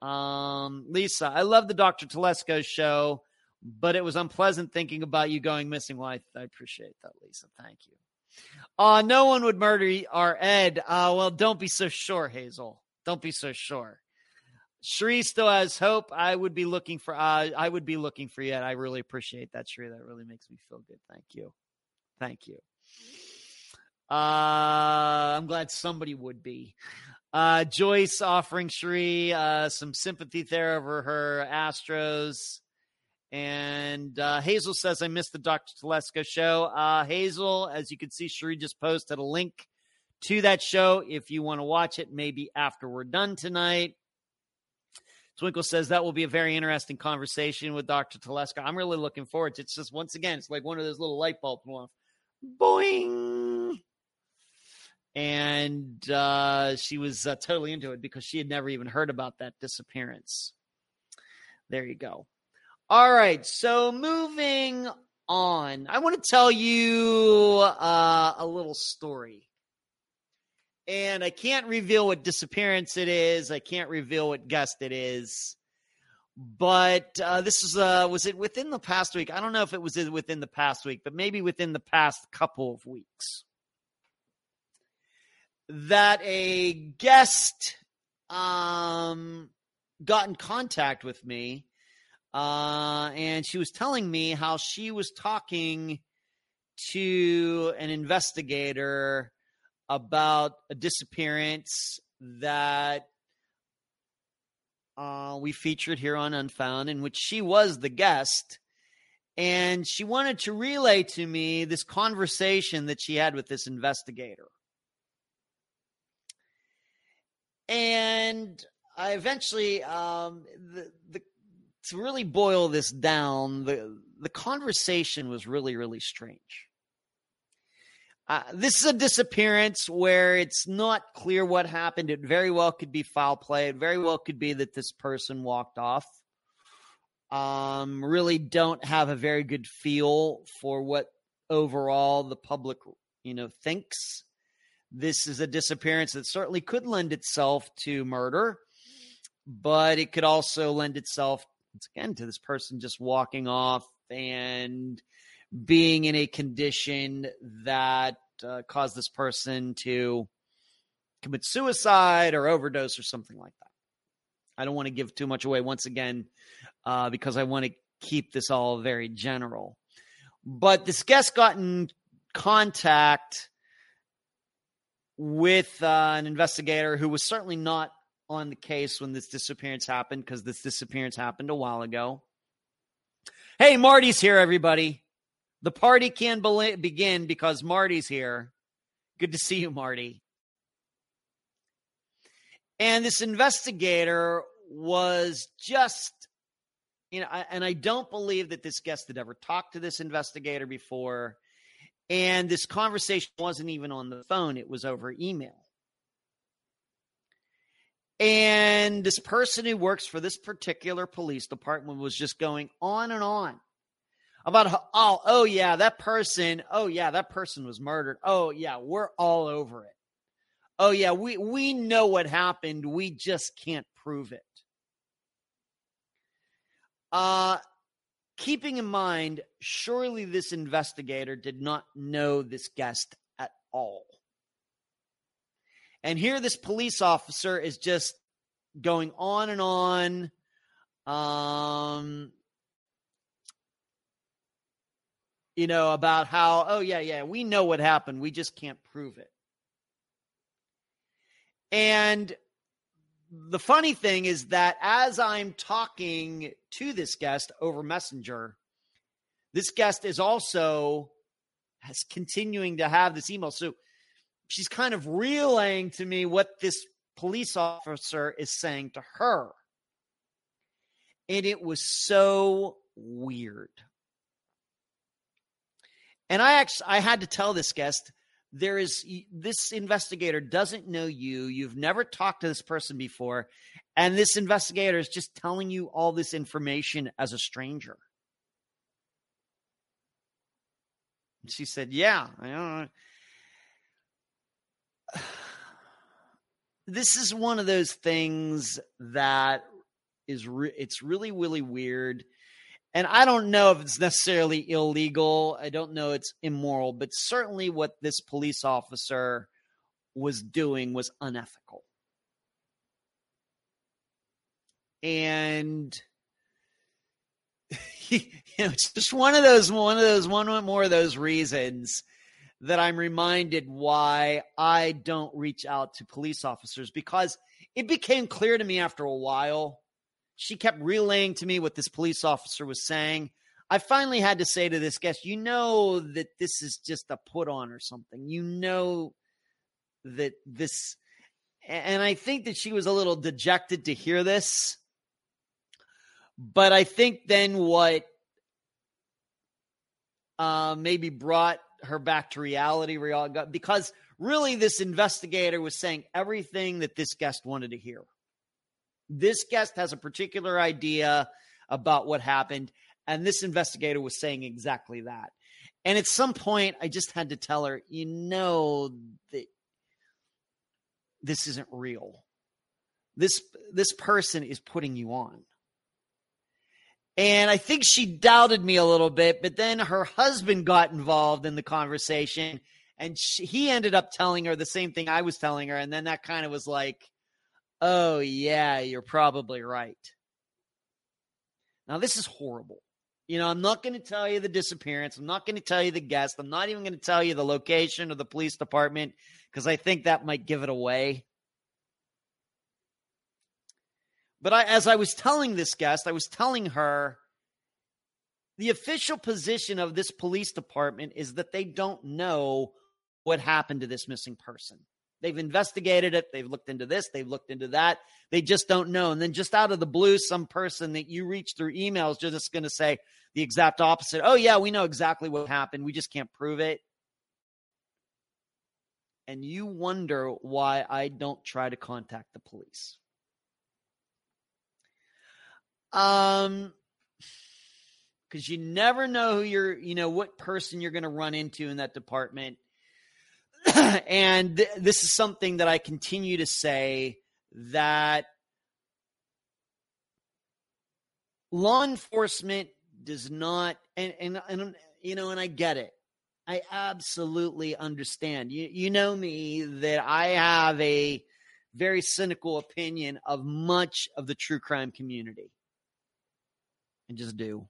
Speaker 1: um, Lisa. I love the Doctor Telesco show." But it was unpleasant thinking about you going missing. Well, I, I appreciate that, Lisa. Thank you. Uh, no one would murder our Ed. Uh, well, don't be so sure, Hazel. Don't be so sure. Sheree still has hope. I would be looking for. Uh, I would be looking for yet. I really appreciate that, Sheree. That really makes me feel good. Thank you. Thank you. Uh, I'm glad somebody would be. Uh, Joyce offering Sheree uh, some sympathy there over her Astros. And uh, Hazel says, I missed the Dr. Telesco show. Uh, Hazel, as you can see, Cherie just posted a link to that show if you want to watch it, maybe after we're done tonight. Twinkle says that will be a very interesting conversation with Dr. Telesco. I'm really looking forward to it. It's just, once again, it's like one of those little light bulbs going off. Boing! And uh, she was uh, totally into it because she had never even heard about that disappearance. There you go. All right, so moving on, I want to tell you uh, a little story. And I can't reveal what disappearance it is. I can't reveal what guest it is. But uh, this is uh, was it within the past week? I don't know if it was within the past week, but maybe within the past couple of weeks. That a guest um, got in contact with me uh, and she was telling me how she was talking to an investigator about a disappearance that uh, we featured here on Unfound, in which she was the guest. And she wanted to relay to me this conversation that she had with this investigator. And I eventually, um, the, the, to really boil this down, the, the conversation was really, really strange. Uh, this is a disappearance where it's not clear what happened. It very well could be foul play. It very well could be that this person walked off. Um, really don't have a very good feel for what overall the public, you know, thinks. This is a disappearance that certainly could lend itself to murder, but it could also lend itself, once again, to this person just walking off and being in a condition that uh, caused this person to commit suicide or overdose or something like that. I don't want to give too much away once again uh, because I want to keep this all very general. But this guest got in contact with uh, an investigator who was certainly not on the case when this disappearance happened because this disappearance happened a while ago. Hey, Marty's here, everybody. The party can be- begin because Marty's here. Good to see you, Marty. And this investigator was just, you know, and I don't believe that this guest had ever talked to this investigator before. And this conversation wasn't even on the phone, it was over email. And this person who works for this particular police department was just going on and on about how, oh oh yeah that person oh yeah that person was murdered. Oh yeah we're all over it. Oh yeah we we know what happened. We just can't prove it. Uh keeping in mind surely this investigator did not know this guest at all and here this police officer is just going on and on um you know, about how, oh, yeah, yeah, we know what happened. We just can't prove it. And the funny thing is that as I'm talking to this guest over Messenger, this guest is also has continuing to have this email. So she's kind of relaying to me what this police officer is saying to her. And it was so weird. And I actually I had to tell this guest there is this investigator doesn't know you. You've never talked to this person before, and this investigator is just telling you all this information as a stranger. She said, "Yeah, I don't know." This is one of those things that is re- it's really really weird and I don't know if it's necessarily illegal. I don't know it's immoral, but certainly what this police officer was doing was unethical. And you know, it's just one of those one of those one more of those reasons that I'm reminded why I don't reach out to police officers because it became clear to me after a while she kept relaying to me what this police officer was saying. I finally had to say to this guest, you know that this is just a put on or something. You know that this, and I think that she was a little dejected to hear this. But I think then what uh, maybe brought her back to reality because really this investigator was saying everything that this guest wanted to hear. This guest has a particular idea about what happened, and this investigator was saying exactly that. And at some point, I just had to tell her, you know that this isn't real. This this person is putting you on. And I think she doubted me a little bit, but then her husband got involved in the conversation and she, he ended up telling her the same thing I was telling her. And then that kind of was like, Oh, yeah, you're probably right. Now, this is horrible. You know, I'm not going to tell you the disappearance. I'm not going to tell you the guest. I'm not even going to tell you the location of the police department because I think that might give it away. But I, as I was telling this guest, I was telling her the official position of this police department is that they don't know what happened to this missing person. They've investigated it. They've looked into this. They've looked into that. They just don't know. And then just out of the blue, some person that you reach through emails just going to say the exact opposite. Oh, yeah, we know exactly what happened. We just can't prove it. And you wonder why I don't try to contact the police. Um, because you never know who you're, you know, what person you're going to run into in that department. and th- this is something that I continue to say that law enforcement does not, and, and, and, you know, and I get it. I absolutely understand. You, you know me that I have a very cynical opinion of much of the true crime community. I just do.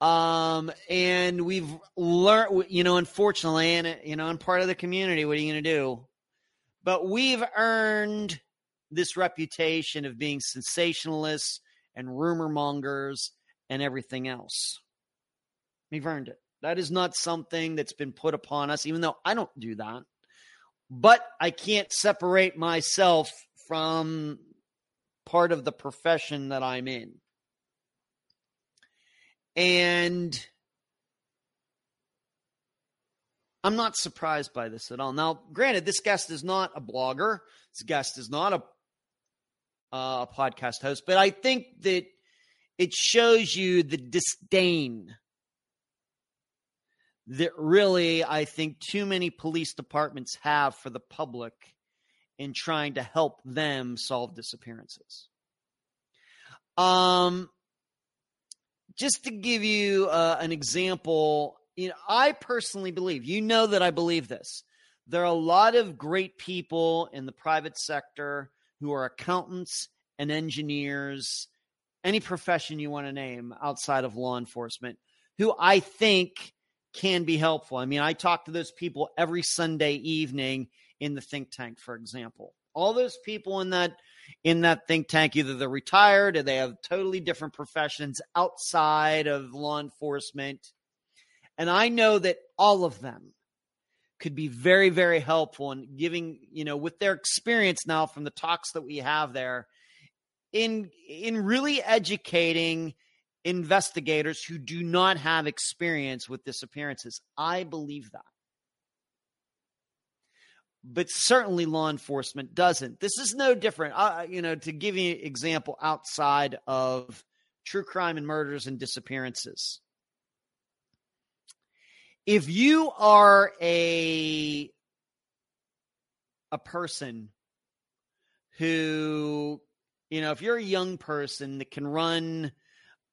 Speaker 1: Um, and we've learned, you know, unfortunately, and you know, I'm part of the community. What are you going to do? But we've earned this reputation of being sensationalists and rumor mongers and everything else. We've earned it. That is not something that's been put upon us, even though I don't do that. But I can't separate myself from part of the profession that I'm in. And I'm not surprised by this at all. Now, granted, this guest is not a blogger. This guest is not a uh, a podcast host, but I think that it shows you the disdain that really I think too many police departments have for the public in trying to help them solve disappearances. Um, just to give you uh, an example, you know, I personally believe, you know that I believe this. There are a lot of great people in the private sector who are accountants and engineers, any profession you want to name outside of law enforcement, who I think can be helpful. I mean, I talk to those people every Sunday evening in the think tank, for example. All those people in that in that think tank, either they're retired or they have totally different professions outside of law enforcement. And I know that all of them could be very, very helpful in giving, you know, with their experience now from the talks that we have there in in really educating investigators who do not have experience with disappearances. I believe that but certainly law enforcement doesn't. This is no different. Uh, you know, to give you an example outside of true crime and murders and disappearances. If you are a a person who, you know, if you're a young person that can run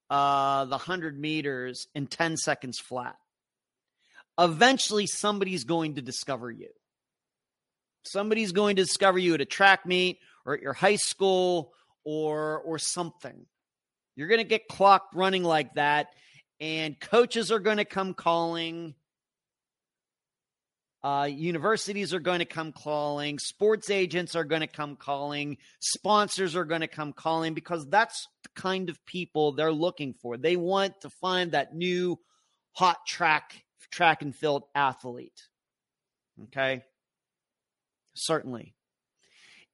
Speaker 1: uh, the 100 meters in 10 seconds flat, eventually somebody's going to discover you Somebody's going to discover you at a track meet or at your high school or or something. You're going to get clocked running like that and coaches are going to come calling uh, universities are going to come calling, sports agents are going to come calling, sponsors are going to come calling because that's the kind of people they're looking for. They want to find that new hot track track and field athlete. Okay certainly.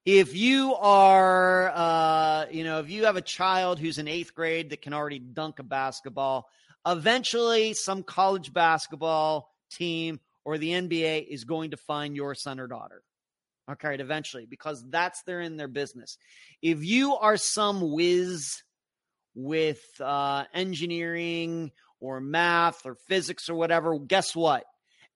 Speaker 1: If you are, uh, you know, if you have a child who's in eighth grade that can already dunk a basketball, eventually some college basketball team or the NBA is going to find your son or daughter. Okay, eventually, because that's they're in their business. If you are some whiz with uh, engineering or math or physics or whatever, guess what?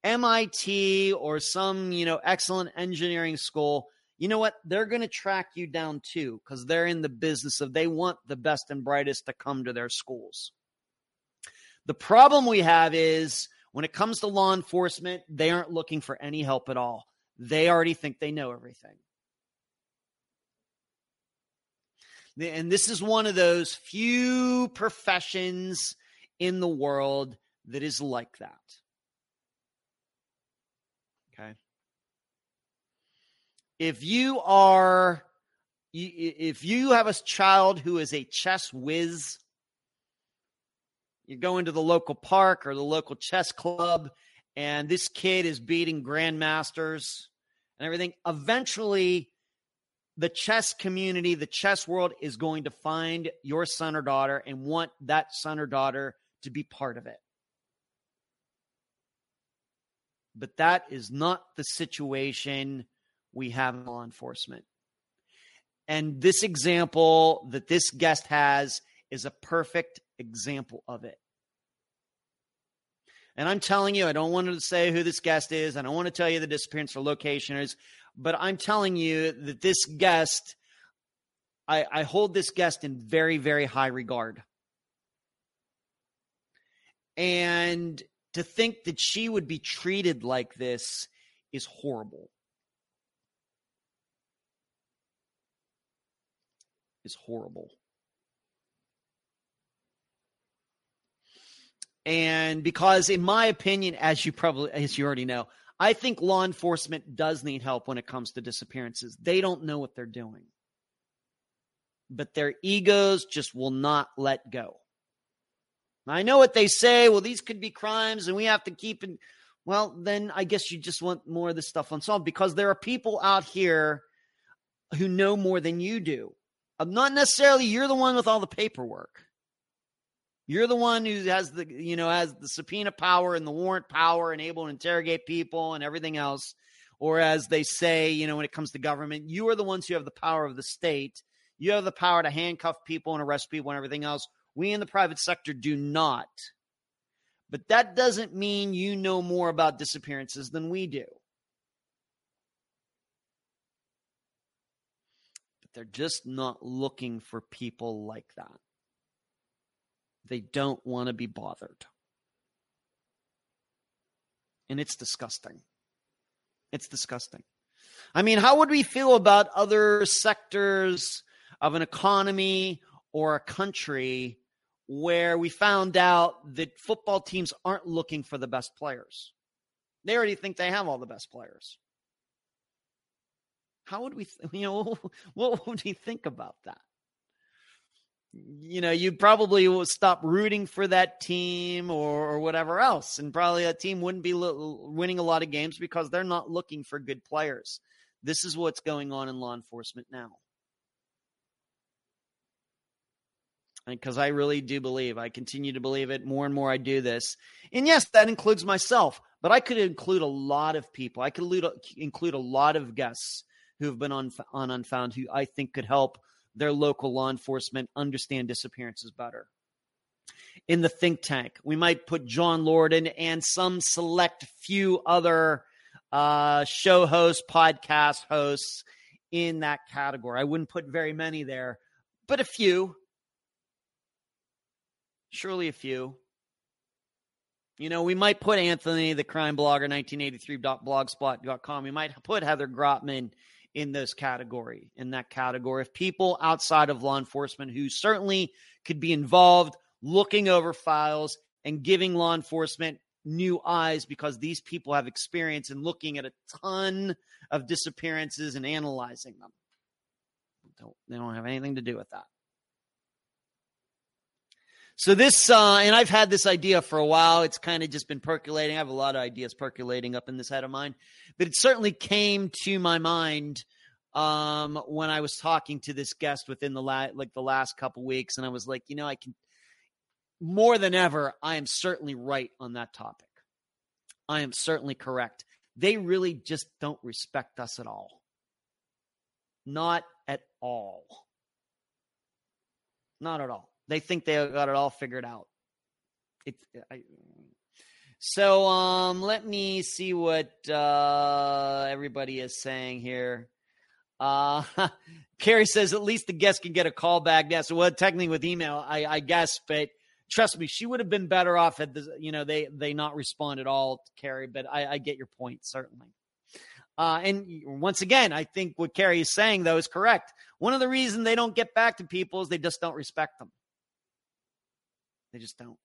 Speaker 1: MIT or some, you know, excellent engineering school, you know what? They're going to track you down too because they're in the business of they want the best and brightest to come to their schools. The problem we have is when it comes to law enforcement, they aren't looking for any help at all. They already think they know everything. And this is one of those few professions in the world that is like that. Okay. If you are, if you have a child who is a chess whiz, you go into the local park or the local chess club, and this kid is beating grandmasters and everything. Eventually, the chess community, the chess world is going to find your son or daughter and want that son or daughter to be part of it. But that is not the situation we have in law enforcement. And this example that this guest has is a perfect example of it. And I'm telling you, I don't want to say who this guest is. I don't want to tell you the disappearance or location is, but I'm telling you that this guest, I, I hold this guest in very, very high regard. And to think that she would be treated like this is horrible. Is horrible. And because, in my opinion, as you probably, as you already know, I think law enforcement does need help when it comes to disappearances. They don't know what they're doing, but their egos just will not let go. I know what they say. Well, these could be crimes and we have to keep it. Well, then I guess you just want more of this stuff unsolved because there are people out here who know more than you do. Uh, not necessarily you're the one with all the paperwork. You're the one who has the, you know, has the subpoena power and the warrant power and able to interrogate people and everything else. Or as they say, you know, when it comes to government, you are the ones who have the power of the state. You have the power to handcuff people and arrest people and everything else. We in the private sector do not. But that doesn't mean you know more about disappearances than we do. But they're just not looking for people like that. They don't want to be bothered. And it's disgusting. It's disgusting. I mean, how would we feel about other sectors of an economy or a country where we found out that football teams aren't looking for the best players? They already think they have all the best players. How would we, you know, what would we think about that? you know, you probably will stop rooting for that team or, or whatever else. And probably that team wouldn't be lo- winning a lot of games because they're not looking for good players. This is what's going on in law enforcement now. Because I really do believe, I continue to believe it more and more. I do this. And yes, that includes myself, but I could include a lot of people. I could include a lot of guests who have been on, on Unfound who I think could help their local law enforcement understand disappearances better. In the think tank, we might put John Lorden and some select few other uh, show hosts, podcast hosts in that category. I wouldn't put very many there, but a few. Surely a few. You know, we might put Anthony, the crime blogger, 1983.blogspot.com. We might put Heather Grotman in this category, in that category of people outside of law enforcement who certainly could be involved looking over files and giving law enforcement new eyes because these people have experience in looking at a ton of disappearances and analyzing them. Don't, they don't have anything to do with that. So this, uh, and I've had this idea for a while. It's kind of just been percolating. I have a lot of ideas percolating up in this head of mine, but it certainly came to my mind um, when I was talking to this guest within the la- like the last couple weeks, and I was like, you know, I can more than ever. I am certainly right on that topic. I am certainly correct. They really just don't respect us at all. Not at all. Not at all. They think they got it all figured out. It's I, so um let me see what uh everybody is saying here. Uh Carrie says at least the guest can get a call back. Yeah, so well technically with email, I, I guess, but trust me, she would have been better off had the you know they they not respond at all Carrie, but I, I get your point, certainly. Uh, and once again, I think what Carrie is saying though is correct. One of the reasons they don't get back to people is they just don't respect them. They just don't.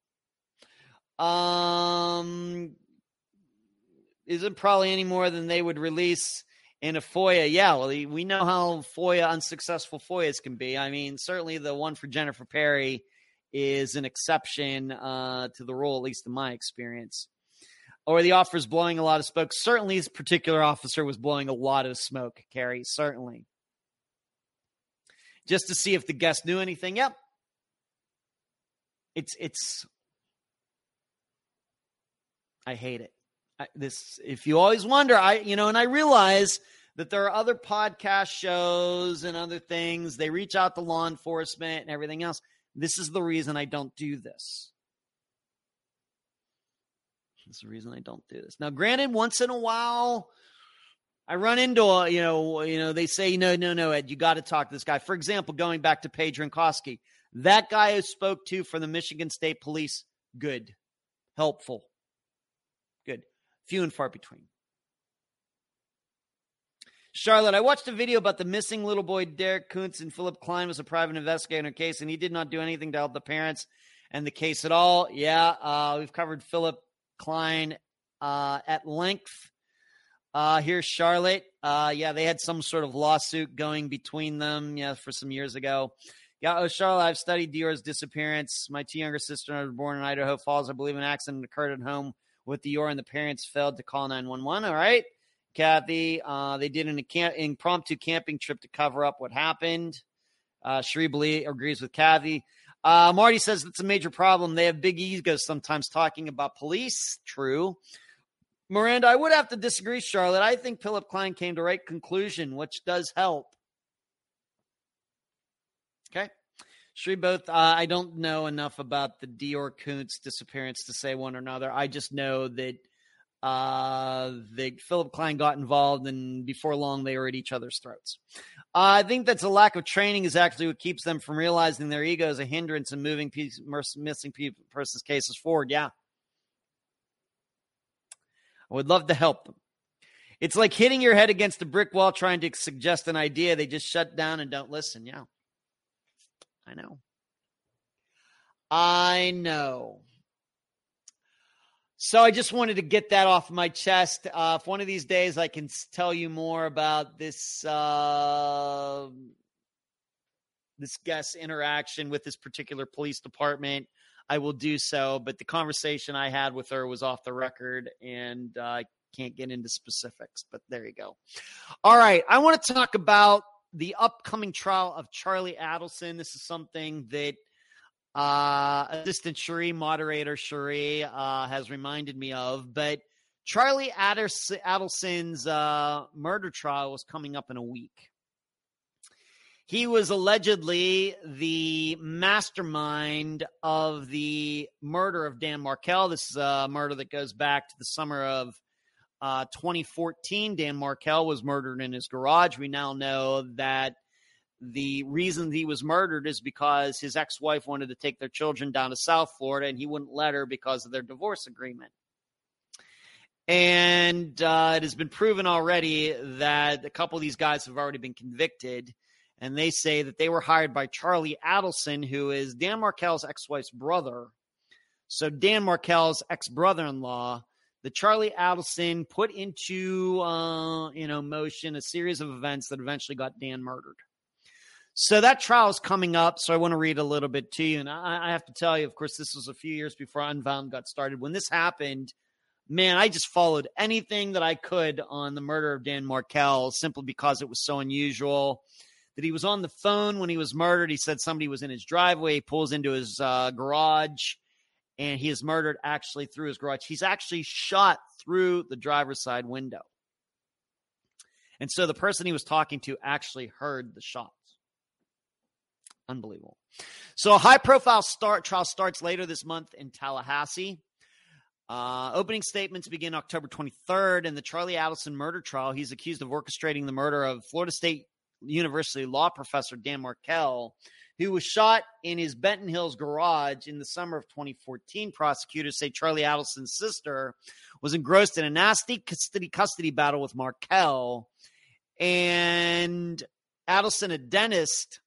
Speaker 1: Um, isn't probably any more than they would release in a FOIA. Yeah, well, we know how FOIA unsuccessful FOIAs can be. I mean, certainly the one for Jennifer Perry is an exception uh, to the rule, at least in my experience. Or the officer's blowing a lot of smoke. Certainly, this particular officer was blowing a lot of smoke, Carrie. Certainly. Just to see if the guest knew anything. Yep. It's, it's, I hate it. I, this, if you always wonder, I, you know, and I realize that there are other podcast shows and other things. They reach out to law enforcement and everything else. This is the reason I don't do this. This is the reason I don't do this. Now, granted, once in a while, I run into a, you know, you know, they say, no, no, no, Ed, you got to talk to this guy. For example, going back to Paige Renkoski, that guy who spoke to for the Michigan State Police, good, helpful, good, few and far between. Charlotte, I watched a video about the missing little boy DeOrr Kunz, and Philip Klein was a private investigator in a case, and he did not do anything to help the parents and the case at all. Yeah, uh, we've covered Philip Klein uh, at length. Uh, here's Charlotte. Uh, yeah, they had some sort of lawsuit going between them, yeah, for some years ago. Yeah, oh, Charlotte, I've studied DeOrr's disappearance. My two younger sisters were born in Idaho Falls. I believe an accident occurred at home with DeOrr, and the parents failed to call 911. All right. Kathy. Uh, they did an camp, impromptu camping trip to cover up what happened. Uh, Shree agrees with Kathy. Uh, Marty says it's a major problem. They have big egos sometimes talking about police. True. Miranda, I would have to disagree, Charlotte. I think Philip Klein came to right conclusion, which does help. Okay. Shree both, uh, I don't know enough about the DeOrr Kunz disappearance to say one or another. I just know that uh, they, Philip Klein got involved, and before long, they were at each other's throats. Uh, I think that's a lack of training is actually what keeps them from realizing their ego is a hindrance in moving piece, missing person's cases forward. Yeah. I would love to help them. It's like hitting your head against a brick wall trying to suggest an idea. They just shut down and don't listen. Yeah. I know. I know. So I just wanted to get that off my chest. Uh, if one of these days I can tell you more about this uh, this guest interaction with this particular police department, I will do so. But the conversation I had with her was off the record, and uh, I can't get into specifics. But there you go. All right, I want to talk about the upcoming trial of Charlie Adelson. This is something that uh, assistant Cherie, moderator Cherie, uh, has reminded me of. But Charlie Adelson's uh, murder trial was coming up in a week. He was allegedly the mastermind of the murder of Dan Markel. This is a murder that goes back to the summer of uh, 2014. Dan Markel was murdered in his garage. We now know that the reason he was murdered is because his ex wife wanted to take their children down to South Florida and he wouldn't let her because of their divorce agreement. And uh, it has been proven already that a couple of these guys have already been convicted. And they say that they were hired by Charlie Adelson, who is Dan Markel's ex wife's brother. So, Dan Markel's ex brother in law the Charlie Adelson put into uh, you know motion a series of events that eventually got Dan murdered. So that trial is coming up. So I want to read a little bit to you. And I, I have to tell you, of course, this was a few years before Unfound got started. When this happened, man, I just followed anything that I could on the murder of Dan Markel simply because it was so unusual. That he was on the phone when he was murdered. He said somebody was in his driveway. He pulls into his uh, garage and he is murdered actually through his garage. He's actually shot through the driver's side window. And so the person he was talking to actually heard the shots. Unbelievable. So a high profile start trial starts later this month in Tallahassee. Uh, opening statements begin October 23rd in the Charlie Adelson murder trial. He's accused of orchestrating the murder of Florida State University law professor Dan Markel, who was shot in his Benton Hills garage in the summer of 2014. Prosecutors say Charlie Adelson's sister was engrossed in a nasty custody, custody battle with Markel. And Adelson, a dentist,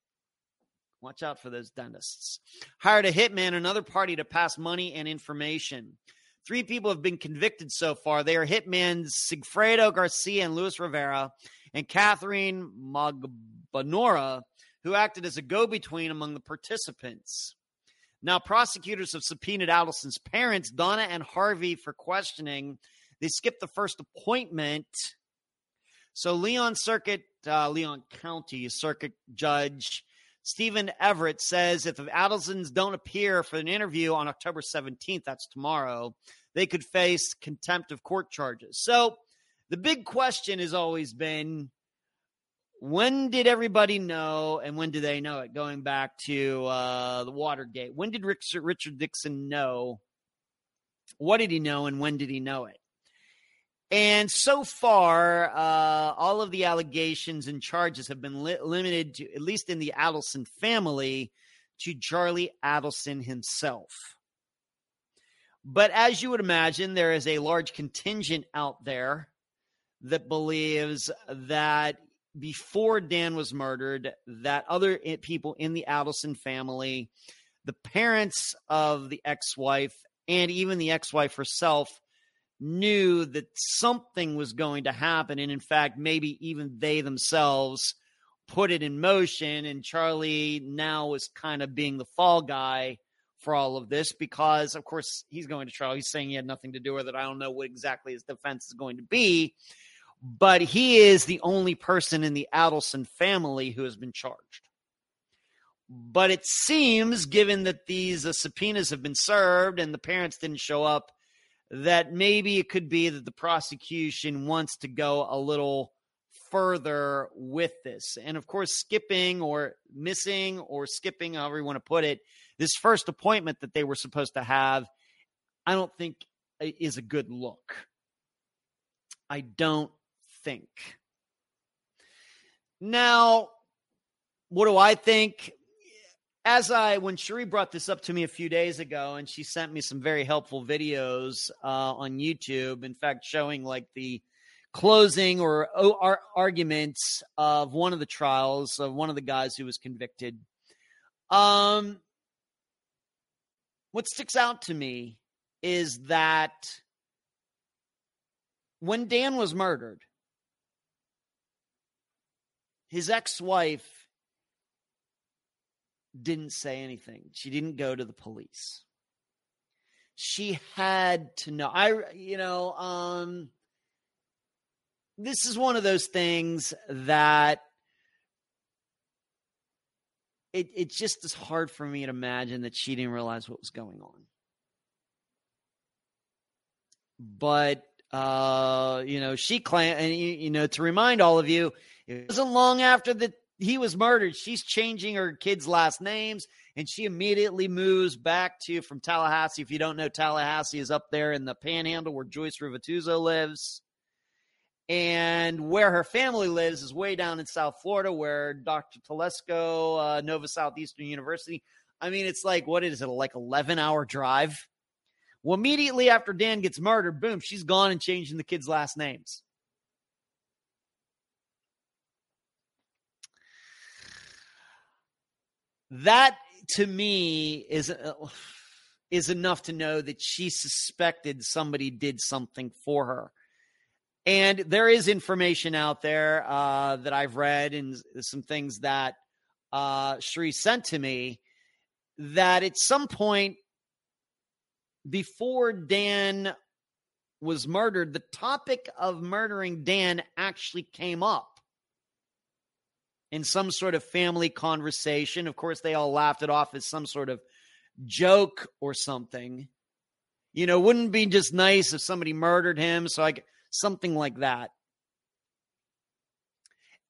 Speaker 1: Watch out for those dentists. Hired a hitman, another party to pass money and information. Three people have been convicted so far. They are hitmen Sigfredo Garcia and Luis Rivera, and Katherine Magbanua, who acted as a go between among the participants. Now, prosecutors have subpoenaed Adelson's parents, Donna and Harvey, for questioning. They skipped the first appointment. So, Leon Circuit, uh, Leon County Circuit Judge Stephen Everett says if the Adelsons don't appear for an interview on October 17th, that's tomorrow, they could face contempt of court charges. So, the big question has always been when did everybody know and when did they know it? Going back to uh, the Watergate, when did Richard, Richard Nixon know? What did he know and when did he know it? And so far, uh, all of the allegations and charges have been li- limited to, at least in the Adelson family, to Charlie Adelson himself. But as you would imagine, there is a large contingent out there that believes that before Dan was murdered that other eh, people in the Adelson family, the parents of the ex wife, and even the ex wife herself knew that something was going to happen. And in fact, maybe even they themselves put it in motion. And Charlie now is kind of being the fall guy for all of this because, of course, he's going to trial. He's saying he had nothing to do with it. I don't know what exactly his defense is going to be but he is the only person in the Adelson family who has been charged. But it seems, given that these uh, subpoenas have been served and the parents didn't show up, that maybe it could be that the prosecution wants to go a little further with this. And of course, skipping or missing or skipping, however you want to put it, this first appointment that they were supposed to have, I don't think uh, is a good look. I don't think. Now, what do I think? As I, when Cherie brought this up to me a few days ago, and she sent me some very helpful videos uh, on YouTube, in fact, showing like the closing or, or arguments of one of the trials of one of the guys who was convicted. Um, what sticks out to me is that when Dan was murdered, his ex wife didn't say anything. She didn't go to the police. She had to know. I, you know, um, this is one of those things that it it just is hard for me to imagine that she didn't realize what was going on. But uh, you know, she claimed, and you, you know, to remind all of you, it wasn't long after that he was murdered. She's changing her kids' last names, and she immediately moves back to from Tallahassee. If you don't know, Tallahassee is up there in the Panhandle where Joyce Rovatuzo lives, and where her family lives is way down in South Florida, where Dr. Telesco, uh, Nova Southeastern University. I mean, it's like what is it? Like eleven hour drive. Well, immediately after Dan gets murdered, boom, she's gone and changing the kids' last names. That to me is uh, is enough to know that she suspected somebody did something for her. And there is information out there uh, that I've read and some things that uh, sent to me that at some point before Dan was murdered, the topic of murdering Dan actually came up in some sort of family conversation. Of course, they all laughed it off as some sort of joke or something. You know, wouldn't be just nice if somebody murdered him. So like something like that.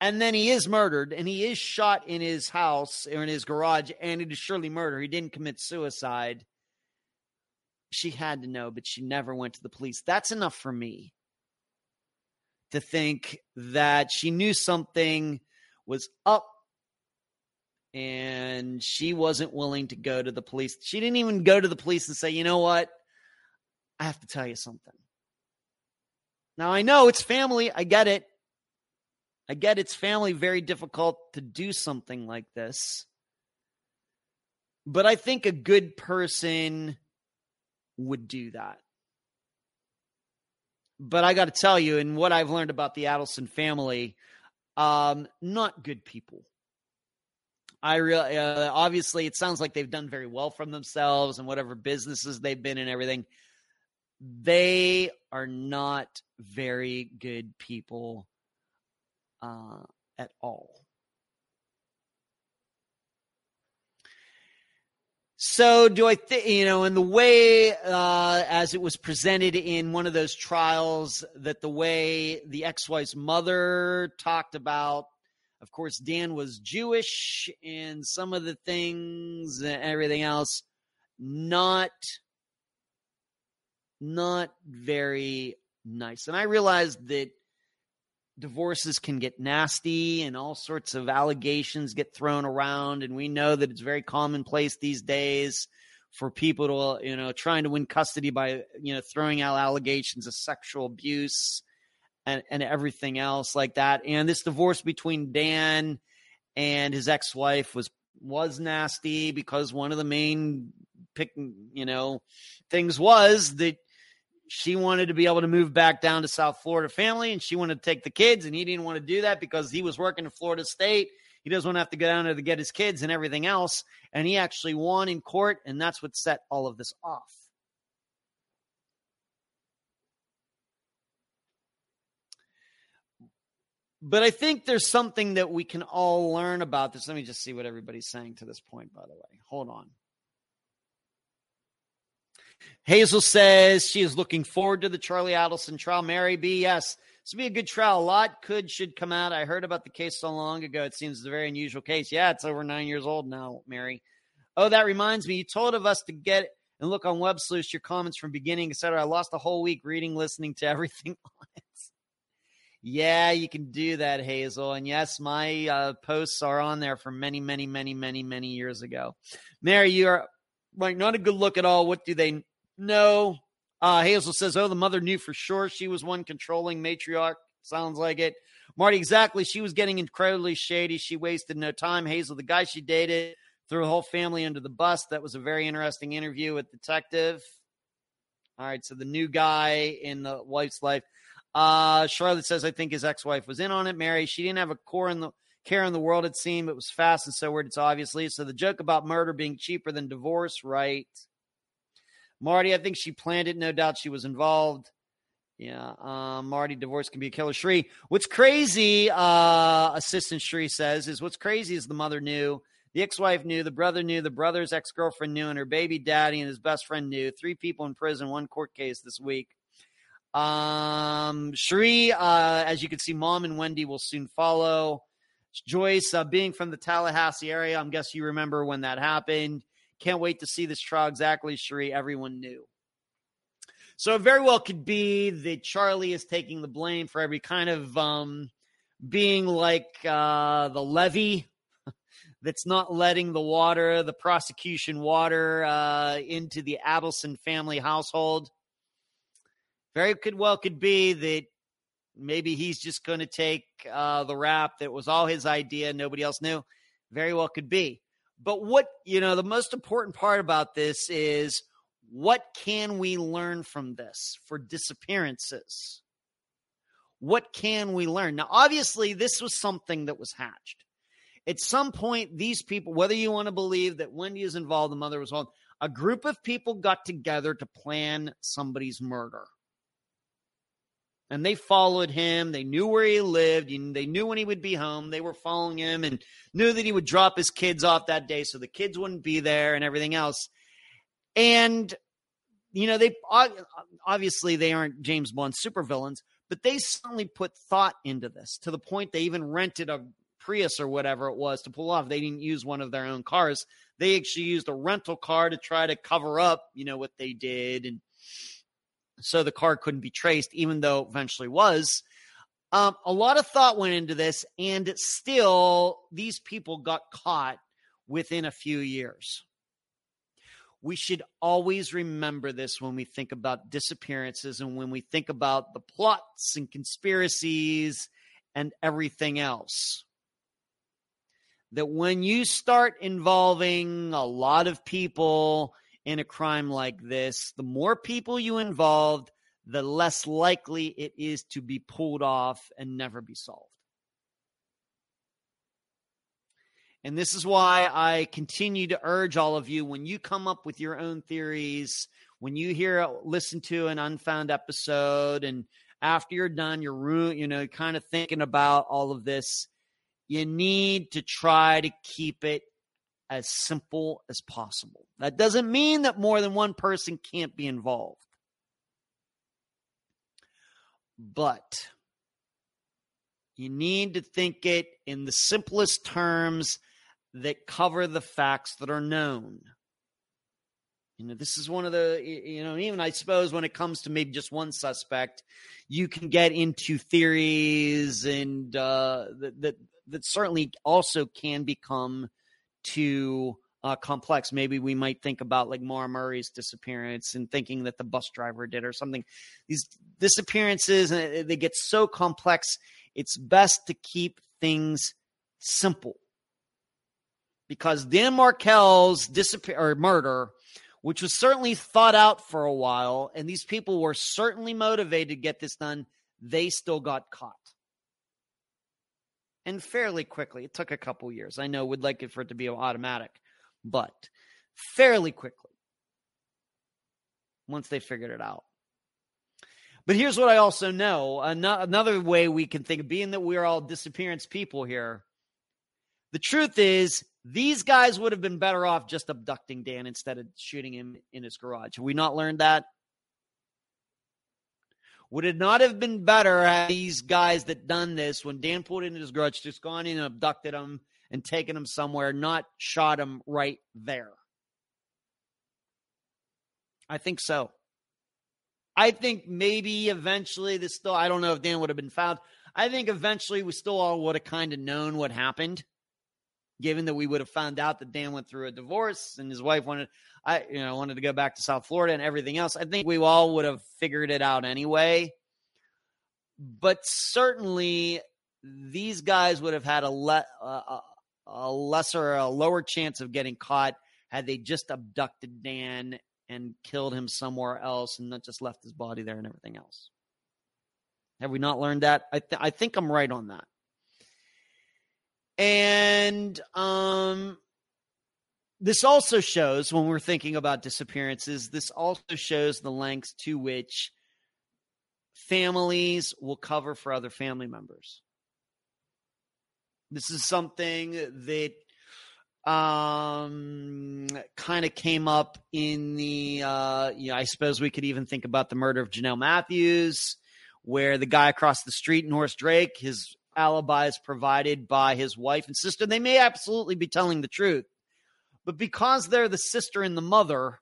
Speaker 1: And then he is murdered and he is shot in his house or in his garage, and it is surely murder. He didn't commit suicide. She had to know, but she never went to the police. That's enough for me to think that she knew something was up and she wasn't willing to go to the police. She didn't even go to the police and say, you know what? I have to tell you something. Now, I know it's family. I get it. I get it's family, very difficult to do something like this. But I think a good person would do that. But I got to tell you, and what I've learned about the Adelson family, um, not good people. I really uh, obviously it sounds like they've done very well from themselves and whatever businesses they've been in everything. They are not very good people uh, at all. So, do I think, you know, in the way uh, as it was presented in one of those trials, that the way the ex wife's mother talked about, of course, Dan was Jewish and some of the things and everything else, not, not very nice. And I realized that divorces can get nasty and all sorts of allegations get thrown around and we know that it's very commonplace these days for people to you know trying to win custody by you know throwing out allegations of sexual abuse and and everything else like that. And this divorce between Dan and his ex-wife was was nasty because one of the main pick you know things was that she wanted to be able to move back down to South Florida family and she wanted to take the kids and he didn't want to do that because he was working in Florida State. He doesn't want to have to go down there to get his kids and everything else. And he actually won in court and that's what set all of this off. But I think there's something that we can all learn about this. Let me just see what everybody's saying to this point, by the way. Hold on. Hazel says she is looking forward to the Charlie Adelson trial. Mary B, yes, this will be a good trial. A lot could should come out. I heard about the case so long ago. It seems a very unusual case. Yeah, it's over nine years old now, Mary. Oh, that reminds me. You told of us to get and look on Web Sleuth your comments from beginning, etc. I lost a whole week reading, listening to everything. Yeah, you can do that, Hazel. And yes, my uh, posts are on there from many, many, many, many, many years ago. Mary, you are like not a good look at all. What do they no. Uh, Hazel says, oh, the mother knew for sure she was one controlling matriarch. Sounds like it. Marty, exactly. She was getting incredibly shady. She wasted no time. Hazel, the guy she dated, threw the whole family under the bus. That was a very interesting interview with Detective. All right, so the new guy in the wife's life. Uh, Charlotte says, I think his ex wife was in on it. Mary, she didn't have a core in the care in the world, it seemed. It was fast and so weird. It's obviously. So the joke about murder being cheaper than divorce, right? Marty, I think she planned it. No doubt she was involved. Yeah, um, Marty, divorce can be a killer. Shree, what's crazy, uh, Assistant Shree says, is what's crazy is the mother knew, the ex-wife knew, the brother knew, the brother's ex-girlfriend knew, and her baby daddy and his best friend knew. Three people in prison, one court case this week. Um, Shree, uh, as you can see, mom and Wendy will soon follow. Joyce, uh, being from the Tallahassee area, I'm guess you remember when that happened. Can't wait to see this trial exactly, Sheree. Everyone knew. So it very well could be that Charlie is taking the blame for every kind of um, being like uh, the levee that's not letting the water, the prosecution water, uh, into the Adelson family household. Very could well could be that maybe he's just going to take uh, the rap that was all his idea, nobody else knew. Very well could be. But what, you know, the most important part about this is what can we learn from this for disappearances? What can we learn? Now, obviously, this was something that was hatched. At some point, these people, whether you want to believe that Wendy is involved, the mother was involved, a group of people got together to plan somebody's murder and they followed him. They knew where he lived. They knew when he would be home. They were following him and knew that he would drop his kids off that day so the kids wouldn't be there and everything else. And, you know, they obviously they aren't James Bond supervillains, but they certainly put thought into this to the point they even rented a Prius or whatever it was to pull off. They didn't use one of their own cars. They actually used a rental car to try to cover up, you know, what they did and so the car couldn't be traced, even though eventually was. Um, a lot of thought went into this, and still, these people got caught within a few years. We should always remember this when we think about disappearances and when we think about the plots and conspiracies and everything else. That when you start involving a lot of people in a crime like this, the more people you involved, the less likely it is to be pulled off and never be solved. And this is why I continue to urge all of you when you come up with your own theories, when you hear listen to an unfound episode and after you're done you're you know kind of thinking about all of this you need to try to keep it as simple as possible. That doesn't mean that more than one person can't be involved. But you need to think it in the simplest terms that cover the facts that are known. You know, this is one of the, you know, even I suppose when it comes to maybe just one suspect, you can get into theories and uh, that, that that certainly also can become too uh, complex. Maybe we might think about like Maura Murray's disappearance and thinking that the bus driver did or something. These disappearances, uh, they get so complex. It's best to keep things simple because Dan Markel's disappear or murder, which was certainly thought out for a while, and these people were certainly motivated to get this done, they still got caught. And fairly quickly. It took a couple years. I know we'd like it for it to be automatic, but fairly quickly once they figured it out. But here's what I also know another way we can think of being that we're all disappearance people here. The truth is, these guys would have been better off just abducting Dan instead of shooting him in his garage. Have we not learned that? Would it not have been better had these guys that done this when Dan pulled in his garage just gone in and abducted him and taken him somewhere, not shot him right there? I think so. I think maybe eventually this still I don't know if Dan would have been found. I think eventually we still all would have kind of known what happened given that we would have found out that Dan went through a divorce and his wife wanted I you know wanted to go back to South Florida and everything else. I think we all would have figured it out anyway. But certainly these guys would have had a, le- a, a lesser a lower chance of getting caught had they just abducted Dan and killed him somewhere else and not just left his body there and everything else. Have we not learned that? I, th- I think I'm right on that. And um, this also shows when we're thinking about disappearances, this also shows the lengths to which families will cover for other family members. This is something that um kind of came up in the uh you know, I suppose we could even think about the murder of Jonelle Matthews, where the guy across the street, Norris Drake, his alibi is provided by his wife and sister. They may absolutely be telling the truth, but because they're the sister and the mother,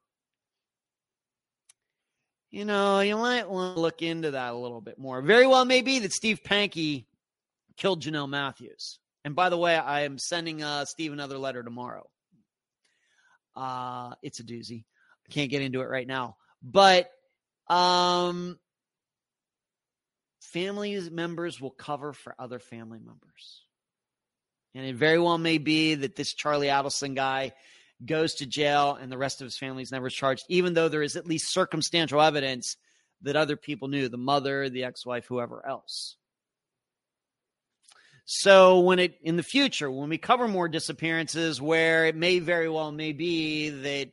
Speaker 1: you know, you might want to look into that a little bit more. Very well may be that Steve Pankey killed Jonelle Matthews. And by the way, I am sending uh, Steve another letter tomorrow. Uh, it's a doozy. I can't get into it right now. But um, family members will cover for other family members. And it very well may be that this Charlie Adelson guy goes to jail and the rest of his family is never charged, even though there is at least circumstantial evidence that other people knew the mother, the ex wife, whoever else. So when it in the future, when we cover more disappearances where it may very well may be that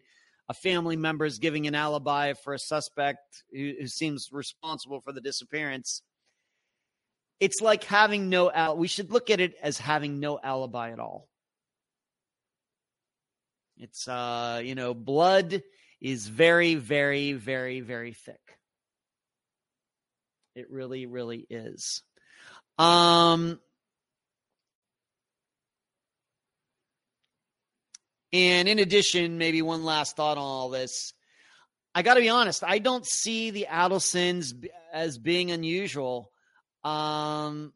Speaker 1: a family member is giving an alibi for a suspect who, who seems responsible for the disappearance, it's like having no al- we should look at it as having no alibi at all. It's uh you know blood is very very very very thick. It really really is. Um and in addition maybe one last thought on all this. I got to be honest i don't see the adelsons as being unusual um,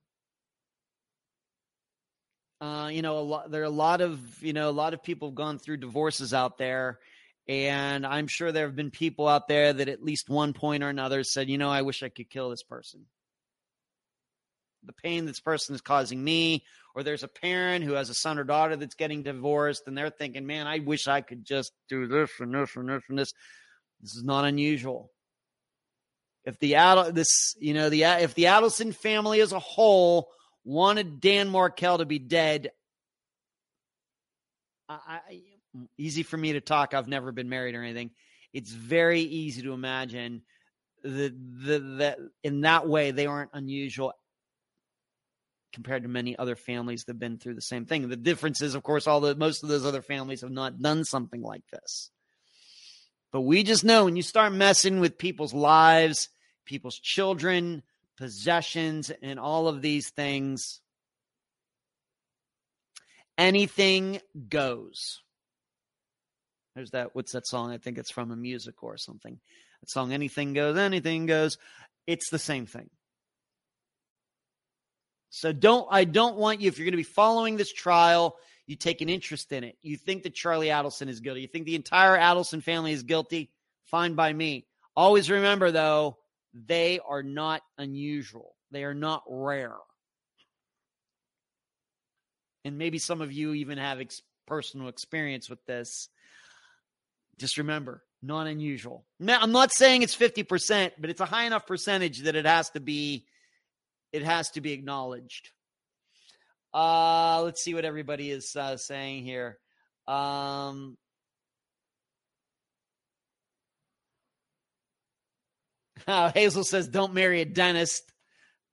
Speaker 1: uh, you know, a lot, there are a lot of, you know, a lot of people have gone through divorces out there. And I'm sure there have been people out there that at least one point or another said, you know, I wish I could kill this person. The pain this person is causing me, or there's a parent who has a son or daughter that's getting divorced, and they're thinking, man, I wish I could just do this and this and this and this. This is not unusual if the Adel this you know the if the Adelson family as a whole wanted Dan Markel to be dead, I, I, easy for me to talk. I've never been married or anything. It's very easy to imagine that the, that in that way they aren't unusual compared to many other families that have been through the same thing. The difference is, of course, all the most of those other families have not done something like this. But we just know when you start messing with people's lives, people's children, possessions, and all of these things, anything goes. There's that, what's that song? I think it's from a music or something. That song, Anything Goes, Anything Goes. It's the same thing. So don't, I don't want you, if you're going to be following this trial, you take an interest in it. You think that Charlie Adelson is guilty. You think the entire Adelson family is guilty. Fine by me. Always remember, though, they are not unusual. They are not rare. And maybe some of you even have ex- personal experience with this. Just remember, not unusual. Now, I'm not saying it's 50%, but it's a high enough percentage that it has to be it has to be acknowledged. Uh, let's see what everybody is uh, saying here. Um, Hazel says, "Don't marry a dentist."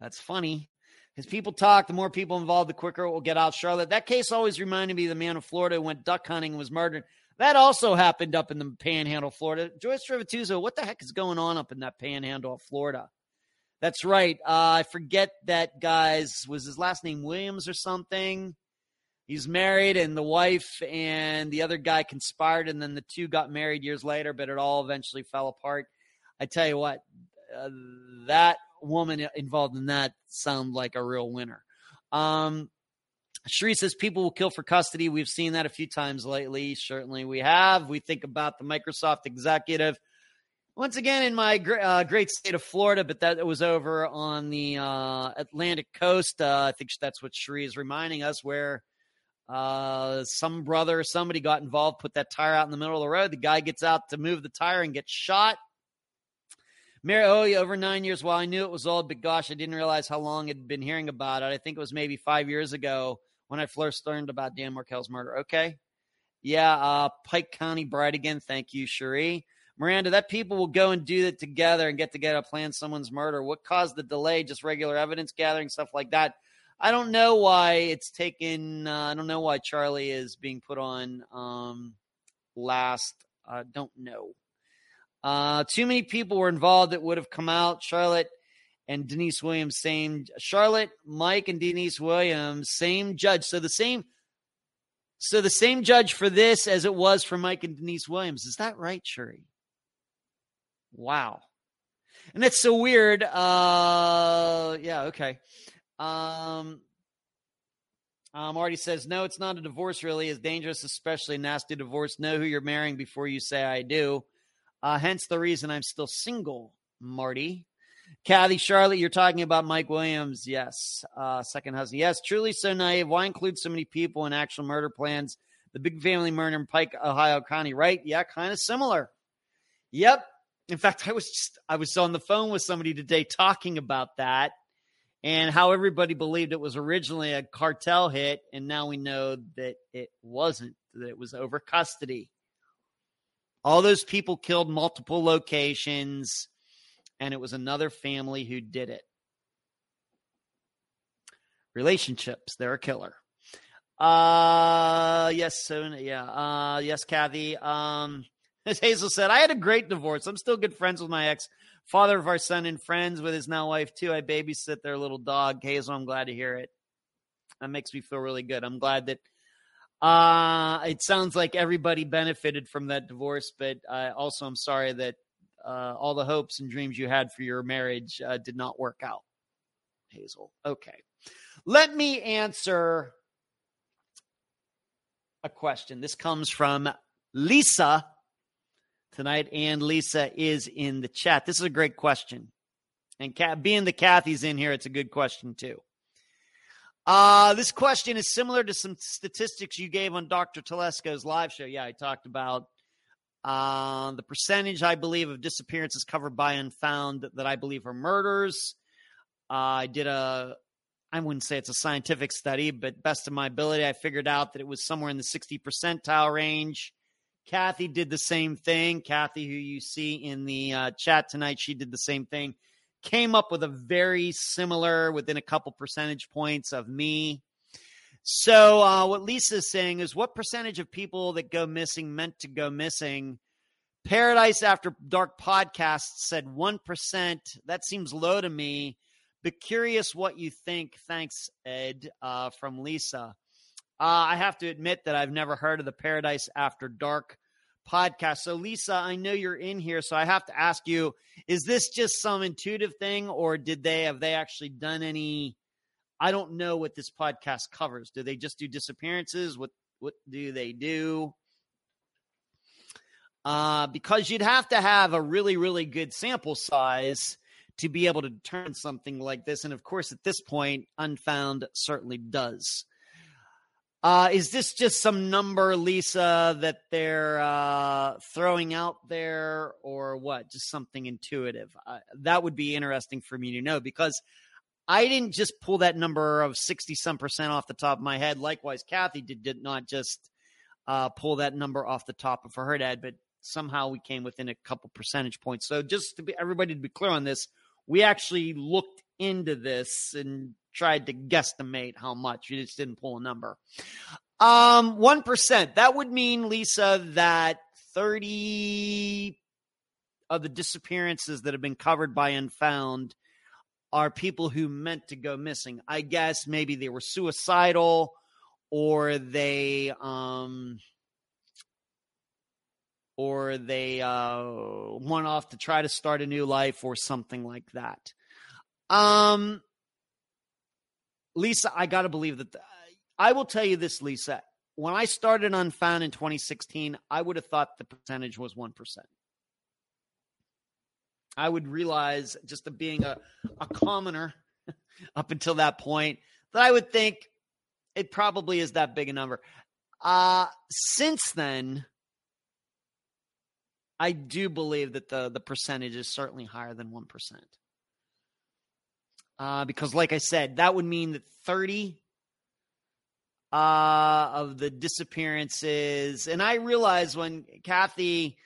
Speaker 1: That's funny. As people talk, the more people involved, the quicker it will get out. Charlotte, that case always reminded me of the man in Florida who went duck hunting and was murdered. That also happened up in the Panhandle, Florida. Joyce Rivatuzo, what the heck is going on up in that Panhandle of Florida? That's right. Uh, I forget that guy's was his last name Williams or something. He's married, and the wife and the other guy conspired, and then the two got married years later, but it all eventually fell apart. I tell you what, uh, that woman involved in that sound like a real winner. Um, Sheree says people will kill for custody. We've seen that a few times lately. Certainly we have. We think about the Microsoft executive once again in my uh, great state of Florida, but that was over on the uh, Atlantic coast. Uh, I think that's what Cherie is reminding us, where uh, some brother, somebody got involved, put that tire out in the middle of the road. The guy gets out to move the tire and gets shot. Mary, oh, over nine years. Well, I knew it was old, but gosh, I didn't realize how long I'd been hearing about it. I think it was maybe five years ago when I first learned about Dan Markel's murder. Okay. Yeah, uh, Pike County Bridegan. Thank you, Cherie. Miranda, that people will go and do it together and get together, plan someone's murder. What caused the delay? Just regular evidence gathering, stuff like that. I don't know why it's taken. Uh, I don't know why Charlie is being put on um, last. I uh, don't know. Uh, too many people were involved that would have come out. Charlotte and Denise Williams, same. Charlotte, Mike, and Denise Williams, same judge. So the same. So the same judge for this as it was for Mike and Denise Williams. Is that right, Shuri? Wow. And that's so weird. Uh yeah, okay. Um um Marty says, no, it's not a divorce really. It's dangerous, especially nasty divorce. Know who you're marrying before you say I do. Uh, hence the reason I'm still single, Marty. Kathy, Charlotte, you're talking about Mike Williams. Yes. Uh, second husband. Yes, truly so naive. Why include so many people in actual murder plans? The big family murder in Pike, Ohio County, right? Yeah, kind of similar. Yep. In fact, I was just I was on the phone with somebody today talking about that and how everybody believed it was originally a cartel hit, and now we know that it wasn't. That it was over custody. All those people killed multiple locations, and it was another family who did it. Relationships, they're a killer. Uh yes, so yeah. Uh yes, Kathy. Um as Hazel said, I had a great divorce. I'm still good friends with my ex, father of our son, and friends with his now wife, too. I babysit their little dog. Hazel, I'm glad to hear it. That makes me feel really good. I'm glad that uh, it sounds like everybody benefited from that divorce, but uh, also I'm sorry that uh, all the hopes and dreams you had for your marriage uh, did not work out. Hazel. Okay. Let me answer a question. This comes from Lisa tonight, and Lisa is in the chat. This is a great question. And being the Kathy's in here, it's a good question too. Uh, this question is similar to some statistics you gave on Dr. Telesco's live show. Yeah, I talked about uh, the percentage, I believe, of disappearances covered by and unfound that I believe are murders. Uh, I did a I wouldn't say it's a scientific study, but best of my ability, I figured out that it was somewhere in the 60 percentile range. Kathy did the same thing. Kathy, who you see in the uh, chat tonight, she did the same thing. Came up with a very similar, within a couple percentage points of me. So, uh, what Lisa's saying is what percentage of people that go missing meant to go missing? Paradise After Dark podcast said 1%. That seems low to me, but curious what you think. Thanks, Ed, uh, from Lisa. Uh, I have to admit that I've never heard of the Paradise After Dark podcast. So, Lisa, I know you're in here, so I have to ask you: Is this just some intuitive thing, or did they have they actually done any? I don't know what this podcast covers. Do they just do disappearances? What what do they do? Uh, because you'd have to have a really, really good sample size to be able to determine something like this. And of course, at this point, Unfound certainly does. Uh, is this just some number, Lisa, that they're uh, throwing out there, or what? Just something intuitive? Uh, that would be interesting for me to know because I didn't just pull that number of 60 some percent off the top of my head. Likewise, Kathy did, did not just uh, pull that number off the top of her head, but somehow we came within a couple percentage points. So just to be everybody to be clear on this, we actually looked into this and tried to guesstimate how much. We just didn't pull a number. Um, 1%. That would mean, Lisa, that 30 of the disappearances that have been covered by Unfound – are people who meant to go missing. I guess maybe they were suicidal or they um or they uh went off to try to start a new life or something like that. Um Lisa, I got to believe that the, I will tell you this Lisa, when I started Unfound in 2016, I would have thought the percentage was 1%. I would realize just being a, a commoner up until that point that I would think it probably is that big a number. Uh, since then, I do believe that the, the percentage is certainly higher than 1%. Uh, because, like I said, that would mean that 30 uh, of the disappearances, and I realized when Kathy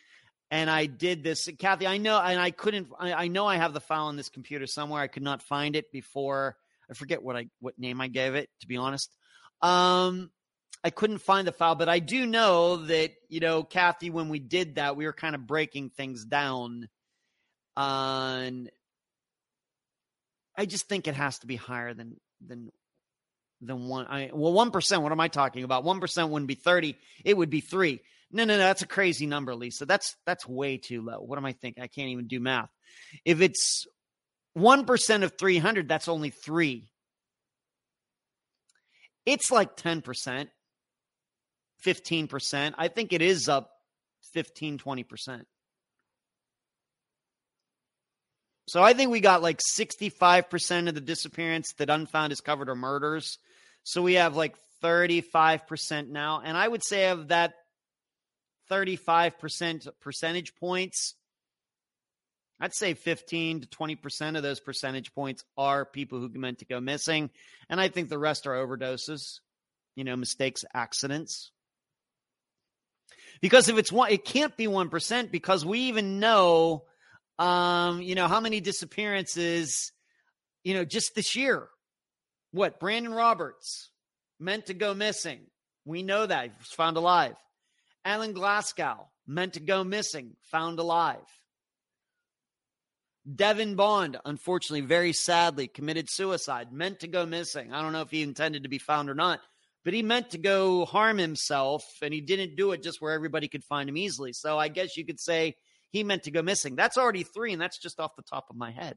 Speaker 1: and I did this. Kathy, I know, and I couldn't. I, I, know I have the file on this computer somewhere. I could not find it before. I forget what I what name I gave it. To be honest, um, I couldn't find the file, but I do know that you know, Kathy, when we did that, we were kind of breaking things down. On, I just think it has to be higher than than than one. I well, one percent. What am I talking about? One percent wouldn't be thirty. It would be three. No, no, no, that's a crazy number, Lisa. That's that's way too low. What am I thinking? I can't even do math. If it's 1% of 300, that's only 3. It's like 10%, 15%. I think it is up 15, 20%. So I think we got like 65% of the disappearance that Unfound is covered are murders. So we have like 35% now. And I would say of that 35% percentage points, I'd say 15 to 20% of those percentage points are people who meant to go missing. And I think the rest are overdoses, you know, mistakes, accidents. Because if it's one, it can't be 1% because we even know, um, you know, how many disappearances, you know, just this year. What? Brandon Roberts meant to go missing. We know that. He was found alive. Alan Glasgow, meant to go missing, found alive. Devin Bond, unfortunately, very sadly, committed suicide, meant to go missing. I don't know if he intended to be found or not, but he meant to go harm himself, and he didn't do it just where everybody could find him easily. So I guess you could say he meant to go missing. That's already three, and that's just off the top of my head.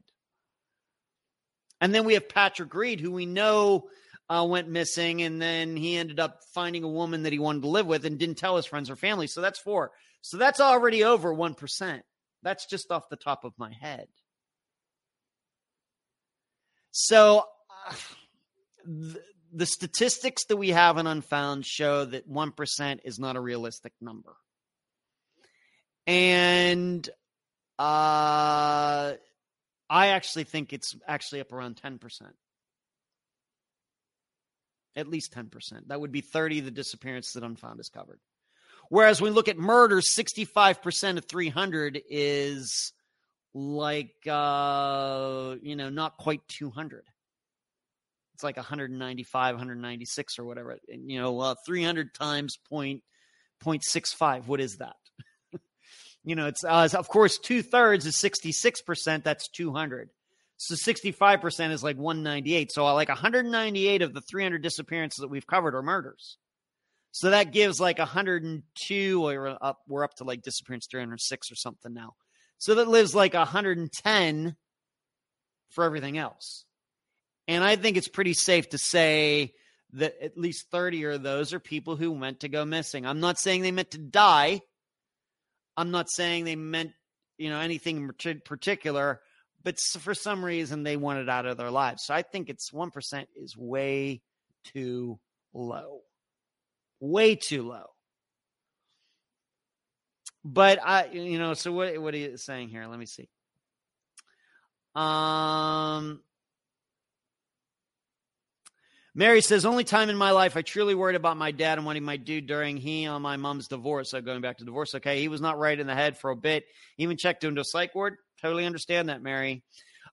Speaker 1: And then we have Patrick Reed, who we know uh, went missing, and then he ended up finding a woman that he wanted to live with and didn't tell his friends or family. So that's four. So that's already over 1%. That's just off the top of my head. So uh, the, the statistics that we have in Unfound show that 1% is not a realistic number. And uh, I actually think it's actually up around 10%. At least 10%. That would be 30 the disappearance that unfound is covered. Whereas we look at murders, 65% of 300 is like, uh, you know, not quite 200. It's like 195, 196 or whatever. You know, uh, 300 times point, 0.65. What is that? You know, it's, uh, of course, two thirds is 66%. That's 200. So 65% is like 198. So like 198 of the 300 disappearances that we've covered are murders. So that gives like 102 or up we're up to like disappearance 306 or something now. So that lives like 110 for everything else. And I think it's pretty safe to say that at least 30 of those are people who went to go missing. I'm not saying they meant to die. I'm not saying they meant, you know, anything particular but for some reason they want it out of their lives. So I think it's 1% is way too low. Way too low. But I, you know, so what, what are you saying here? Let me see. Um, Mary says, only time in my life I truly worried about my dad and what he might do during he on my mom's divorce. So going back to divorce, okay, he was not right in the head for a bit. Even checked into a psych ward. Totally understand that, Mary.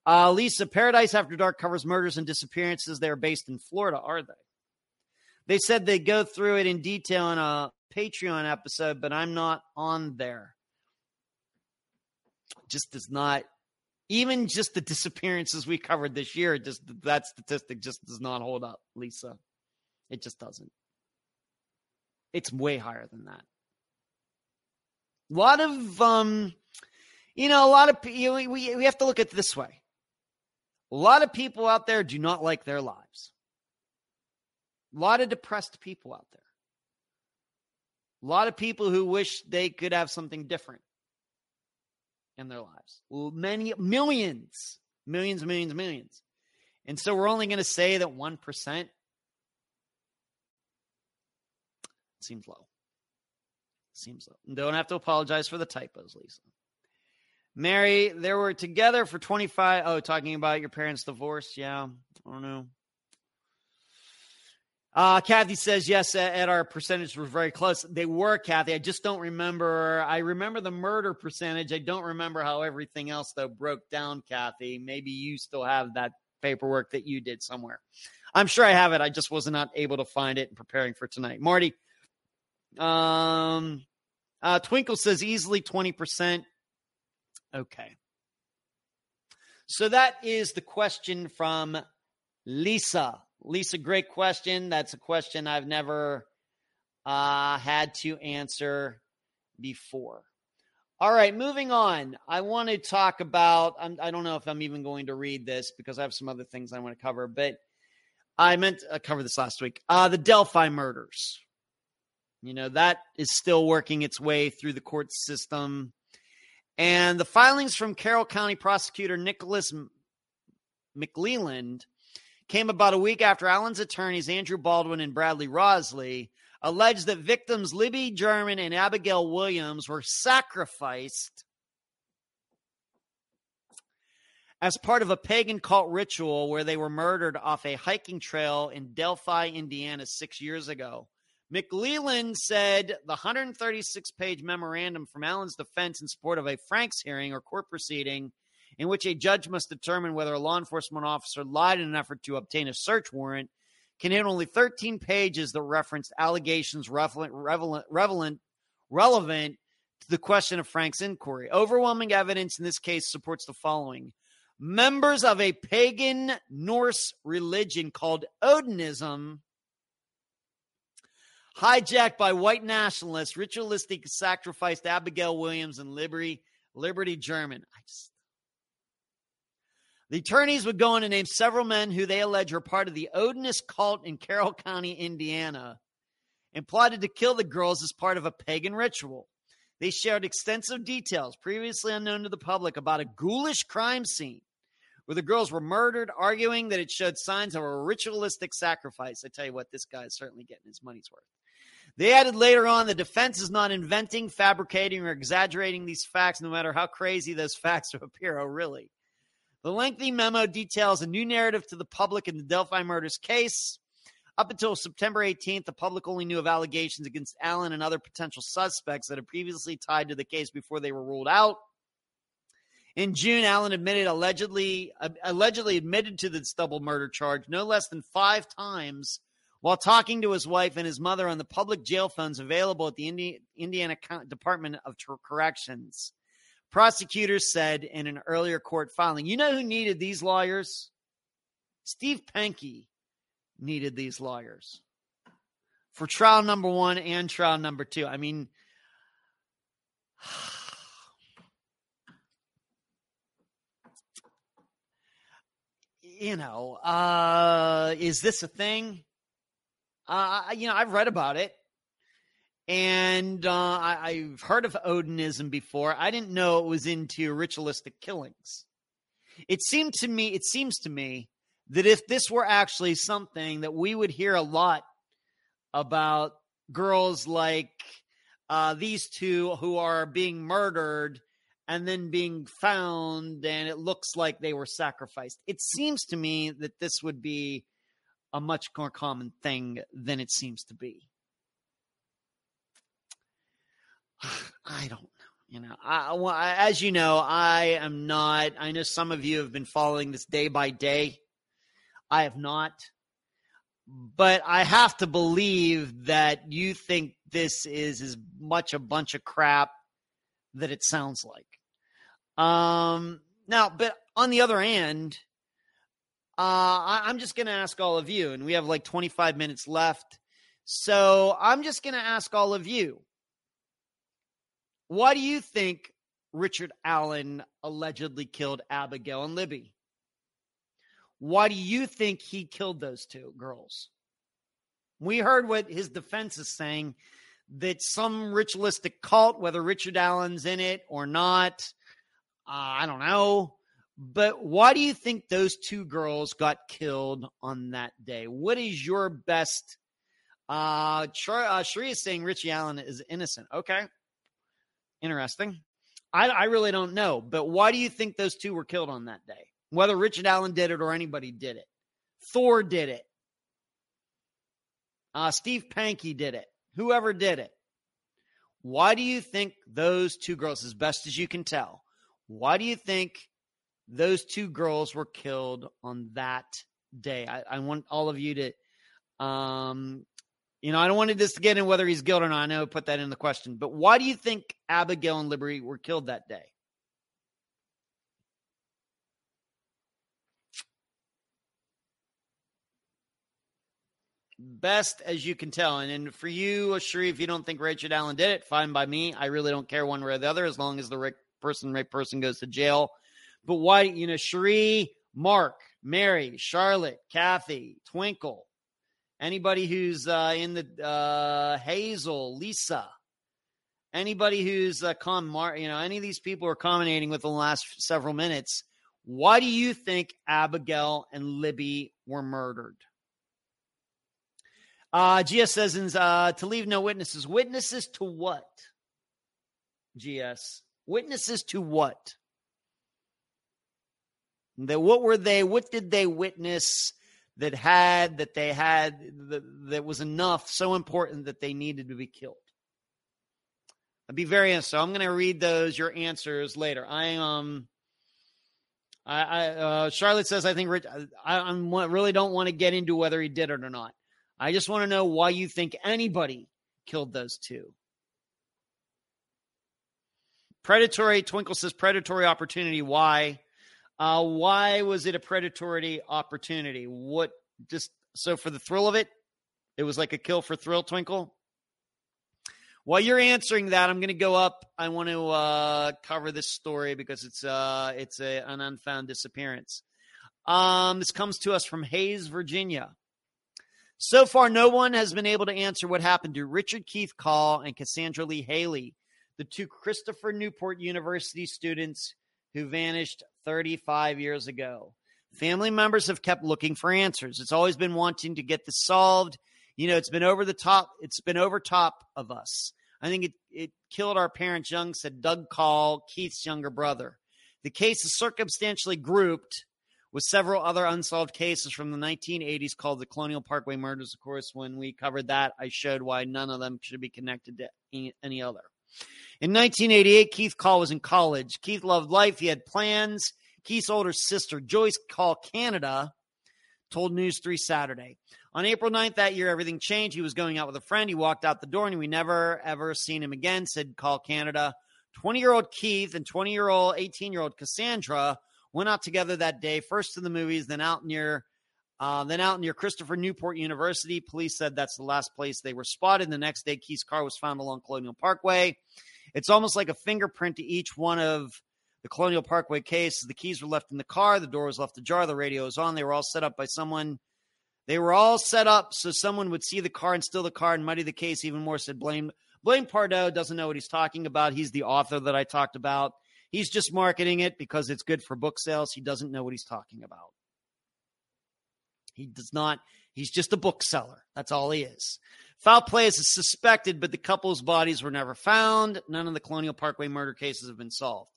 Speaker 1: Uh, Lisa, Paradise After Dark covers murders and disappearances. They're based in Florida, are they? They said they go through it in detail in a Patreon episode, but I'm not on there. Just does not, even just the disappearances we covered this year, just that statistic just does not hold up, Lisa. It just doesn't. It's way higher than that. A lot of um, you know, a lot of you know, we we have to look at this way. A lot of people out there do not like their lives. A lot of depressed people out there. A lot of people who wish they could have something different in their lives. Many millions, millions, millions, millions. And so we're only going to say that 1% seems low. Seems low. Don't have to apologize for the typos, Lisa. Mary, they were together for 25. Oh, talking about your parents' divorce. Yeah. I don't know. Uh, Kathy says, yes, at our percentage were very close. They were, Kathy. I just don't remember. I remember the murder percentage. I don't remember how everything else, though, broke down, Kathy. Maybe you still have that paperwork that you did somewhere. I'm sure I have it. I just was not able to find it in preparing for tonight. Marty, um, uh, Twinkle says easily 20%. Okay. So that is the question from Lisa. Lisa, great question. That's a question I've never uh, had to answer before. All right, moving on. I want to talk about, I'm, I do not know if I'm even going to read this because I have some other things I want to cover, but I meant to cover this last week. Uh, the Delphi murders. You know, that is still working its way through the court system. And the filings from Carroll County prosecutor Nicholas McLeland came about a week after Allen's attorneys Andrew Baldwin and Bradley Rozzi alleged that victims Libby German and Abigail Williams were sacrificed as part of a pagan cult ritual where they were murdered off a hiking trail in Delphi, Indiana, six years ago. McLeland said the 136 page memorandum from Allen's defense in support of a Franks hearing or court proceeding in which a judge must determine whether a law enforcement officer lied in an effort to obtain a search warrant contained only 13 pages that referenced allegations relevant, relevant, relevant to the question of Frank's inquiry. Overwhelming evidence in this case supports the following. Members of a pagan Norse religion called Odinism hijacked by white nationalists, ritualistic sacrificed Abigail Williams and Liberty, Liberty German. I just, the attorneys would go on to name several men who they allege were part of the Odinist cult in Carroll County, Indiana, and plotted to kill the girls as part of a pagan ritual. They shared extensive details previously unknown to the public about a ghoulish crime scene where the girls were murdered, arguing that it showed signs of a ritualistic sacrifice. I tell you what, this guy is certainly getting his money's worth. They added later on the defense is not inventing, fabricating, or exaggerating these facts, no matter how crazy those facts appear. Oh, really? The lengthy memo details a new narrative to the public in the Delphi murders case. Up until September 18th, the public only knew of allegations against Allen and other potential suspects that had previously tied to the case before they were ruled out. In June, Allen admitted allegedly uh, allegedly admitted to this double murder charge no less than five times while talking to his wife and his mother on the public jail phones available at the Indi- Indiana Department of Corrections. Prosecutors said in an earlier court filing, you know who needed these lawyers? Steve Pankey needed these lawyers for trial number one and trial number two. I mean, you know, uh, is this a thing? Uh, you know, I've read about it, and uh, I, have heard of Odinism before. I didn't know it was into ritualistic killings. It seemed to me, it seems to me that if this were actually something that we would hear a lot about girls like uh, these two who are being murdered and then being found and it looks like they were sacrificed. It seems to me that this would be a much more common thing than it seems to be. I don't know. You know, I, well, as you know, I am not. I know some of you have been following this day by day. I have not. But I have to believe that you think this is as much a bunch of crap that it sounds like. Um, now, but on the other hand, uh, I, I'm just going to ask all of you, and we have like 25 minutes left. So I'm just going to ask all of you why do you think Richard Allen allegedly killed Abigail and Libby? Why do you think he killed those two girls? We heard what his defense is saying that some ritualistic cult, whether Richard Allen's in it or not, uh, I don't know. But why do you think those two girls got killed on that day? What is your best? Uh, uh Sheree is saying Richie Allen is innocent. Okay, interesting. I, I really don't know, but why do you think those two were killed on that day? Whether Richard Allen did it or anybody did it, Thor did it, uh, Steve Pankey did it, whoever did it. Why do you think those two girls, as best as you can tell, why do you think those two girls were killed on that day? I, I want all of you to, um, you know, I don't want to get in whether he's guilty or not. I know I put that in the question, but why do you think Abigail and Liberty were killed that day? best as you can tell. And, and for you, Sheree, if you don't think Richard Allen did it, fine by me. I really don't care one way or the other as long as the right person, right person goes to jail. But why, you know, Sheree, Mark, Mary, Charlotte, Kathy, Twinkle, anybody who's uh, in the uh, Hazel, Lisa, anybody who's uh, you know, any of these people are commentating with the last several minutes. Why do you think Abigail and Libby were murdered? Uh, GS says uh, to leave no witnesses. Witnesses to what? GS. Witnesses to what? That what were they? What did they witness that had that they had that, that was enough so important that they needed to be killed? I'd be very interested. So I'm going to read those your answers later. I um. I, I uh, Charlotte says I think Rich. I, I'm, really don't want to get into whether he did it or not. I just want to know why you think anybody killed those two. Predatory, Twinkle says predatory opportunity. Why? Uh, why was it a predatory opportunity? What just so for the thrill of it? It was like a kill for thrill, Twinkle. While you're answering that, I'm going to go up. I want to uh, cover this story because it's uh, it's a, an unfound disappearance. Um, this comes to us from Hayes, Virginia. So far, no one has been able to answer what happened to Richard Keith Call and Cassandra Lee Hailey, the two Christopher Newport University students who vanished 35 years ago. Family members have kept looking for answers. It's always been wanting to get this solved. You know, it's been over the top. It's been over top of us. I think it, it killed our parents young, said Doug Call, Keith's younger brother. The case is circumstantially grouped with several other unsolved cases from the 1980s called the Colonial Parkway murders. Of course, when we covered that, I showed why none of them should be connected to any other. In 1988, Keith Call was in college. Keith loved life. He had plans. Keith's older sister, Joyce Call Canada, told News 3 Saturday. On April 9th that year, everything changed. He was going out with a friend. He walked out the door and we never, ever seen him again, said Call Canada. 20 year old Keith and 20 year old, 18 year old Cassandra went out together that day, first to the movies, then out near. Uh, then out near Christopher Newport University, police said that's the last place they were spotted. The next day, Keith's car was found along Colonial Parkway. It's almost like a fingerprint to each one of the Colonial Parkway cases. The keys were left in the car, the door was left ajar, the radio was on. They were all set up by someone. They were all set up so someone would see the car and steal the car and muddy the case even more. Said Blaine Blaine Pardoe doesn't know what he's talking about. He's the author that I talked about. He's just marketing it because it's good for book sales. He doesn't know what he's talking about. He does not. He's just a bookseller. That's all he is. Foul play is suspected, but the couple's bodies were never found. None of the Colonial Parkway murder cases have been solved.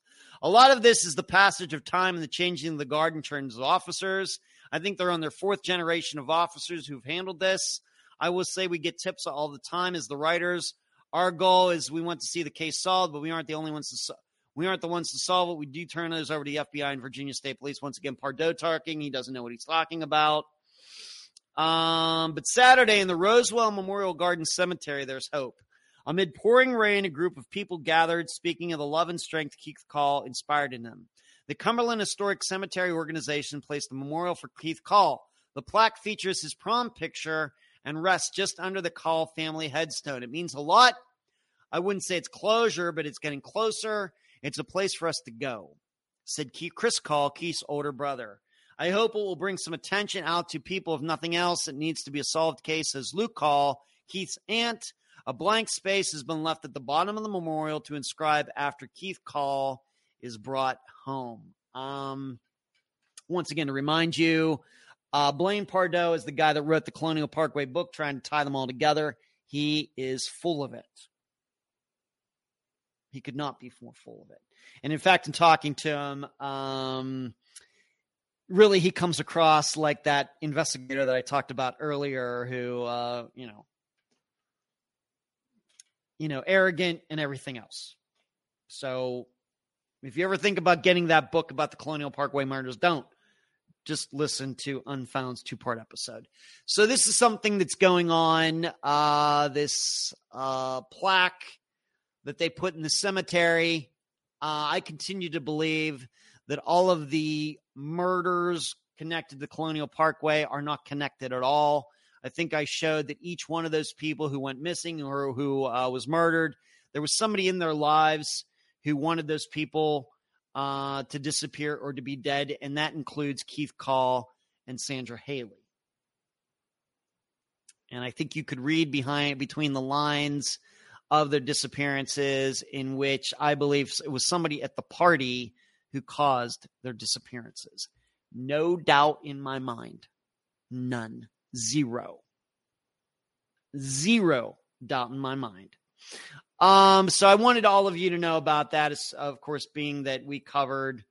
Speaker 1: A lot of this is the passage of time and the changing of the guard in terms of officers. I think they're on their fourth generation of officers who've handled this. I will say we get tips all the time as the writers our goal is we want to see the case solved, but we aren't the only ones to solve. We aren't the ones to solve it. We do turn those over to the FBI and Virginia State Police. Once again, Pardoe talking. He doesn't know what he's talking about. Um, but Saturday in the Roswell Memorial Garden Cemetery, there's hope. Amid pouring rain, a group of people gathered, speaking of the love and strength Keith Call inspired in them. The Cumberland Historic Cemetery Organization placed a memorial for Keith Call. The plaque features his prom picture and rests just under the Call family headstone. It means a lot I wouldn't say it's closure, but it's getting closer. It's a place for us to go, said Chris Call, Keith's older brother. I hope it will bring some attention out to people, if nothing else. It needs to be a solved case, says Luke Call, Keith's aunt. A blank space has been left at the bottom of the memorial to inscribe after Keith Call is brought home. Um, once again, to remind you, uh, Blaine Pardoe is the guy that wrote the Colonial Parkway book, trying to tie them all together. He is full of it. He could not be more full of it. And in fact, in talking to him, um, really he comes across like that investigator that I talked about earlier, who uh, you know, you know, arrogant and everything else. So, if you ever think about getting that book about the Colonial Parkway murders, don't just listen to Unfound's two part episode. So this is something that's going on. Uh, this uh, plaque that they put in the cemetery. Uh, I continue to believe that all of the murders connected to Colonial Parkway are not connected at all. I think I showed that each one of those people who went missing or who uh, was murdered, there was somebody in their lives who wanted those people uh, to disappear or to be dead, and that includes Keith Call and Sandra Hailey. And I think you could read behind between the lines of their disappearances, in which I believe it was somebody at the party who caused their disappearances. No doubt in my mind. None. Zero. Zero doubt in my mind. Um, so I wanted all of you to know about that, of course, being that we covered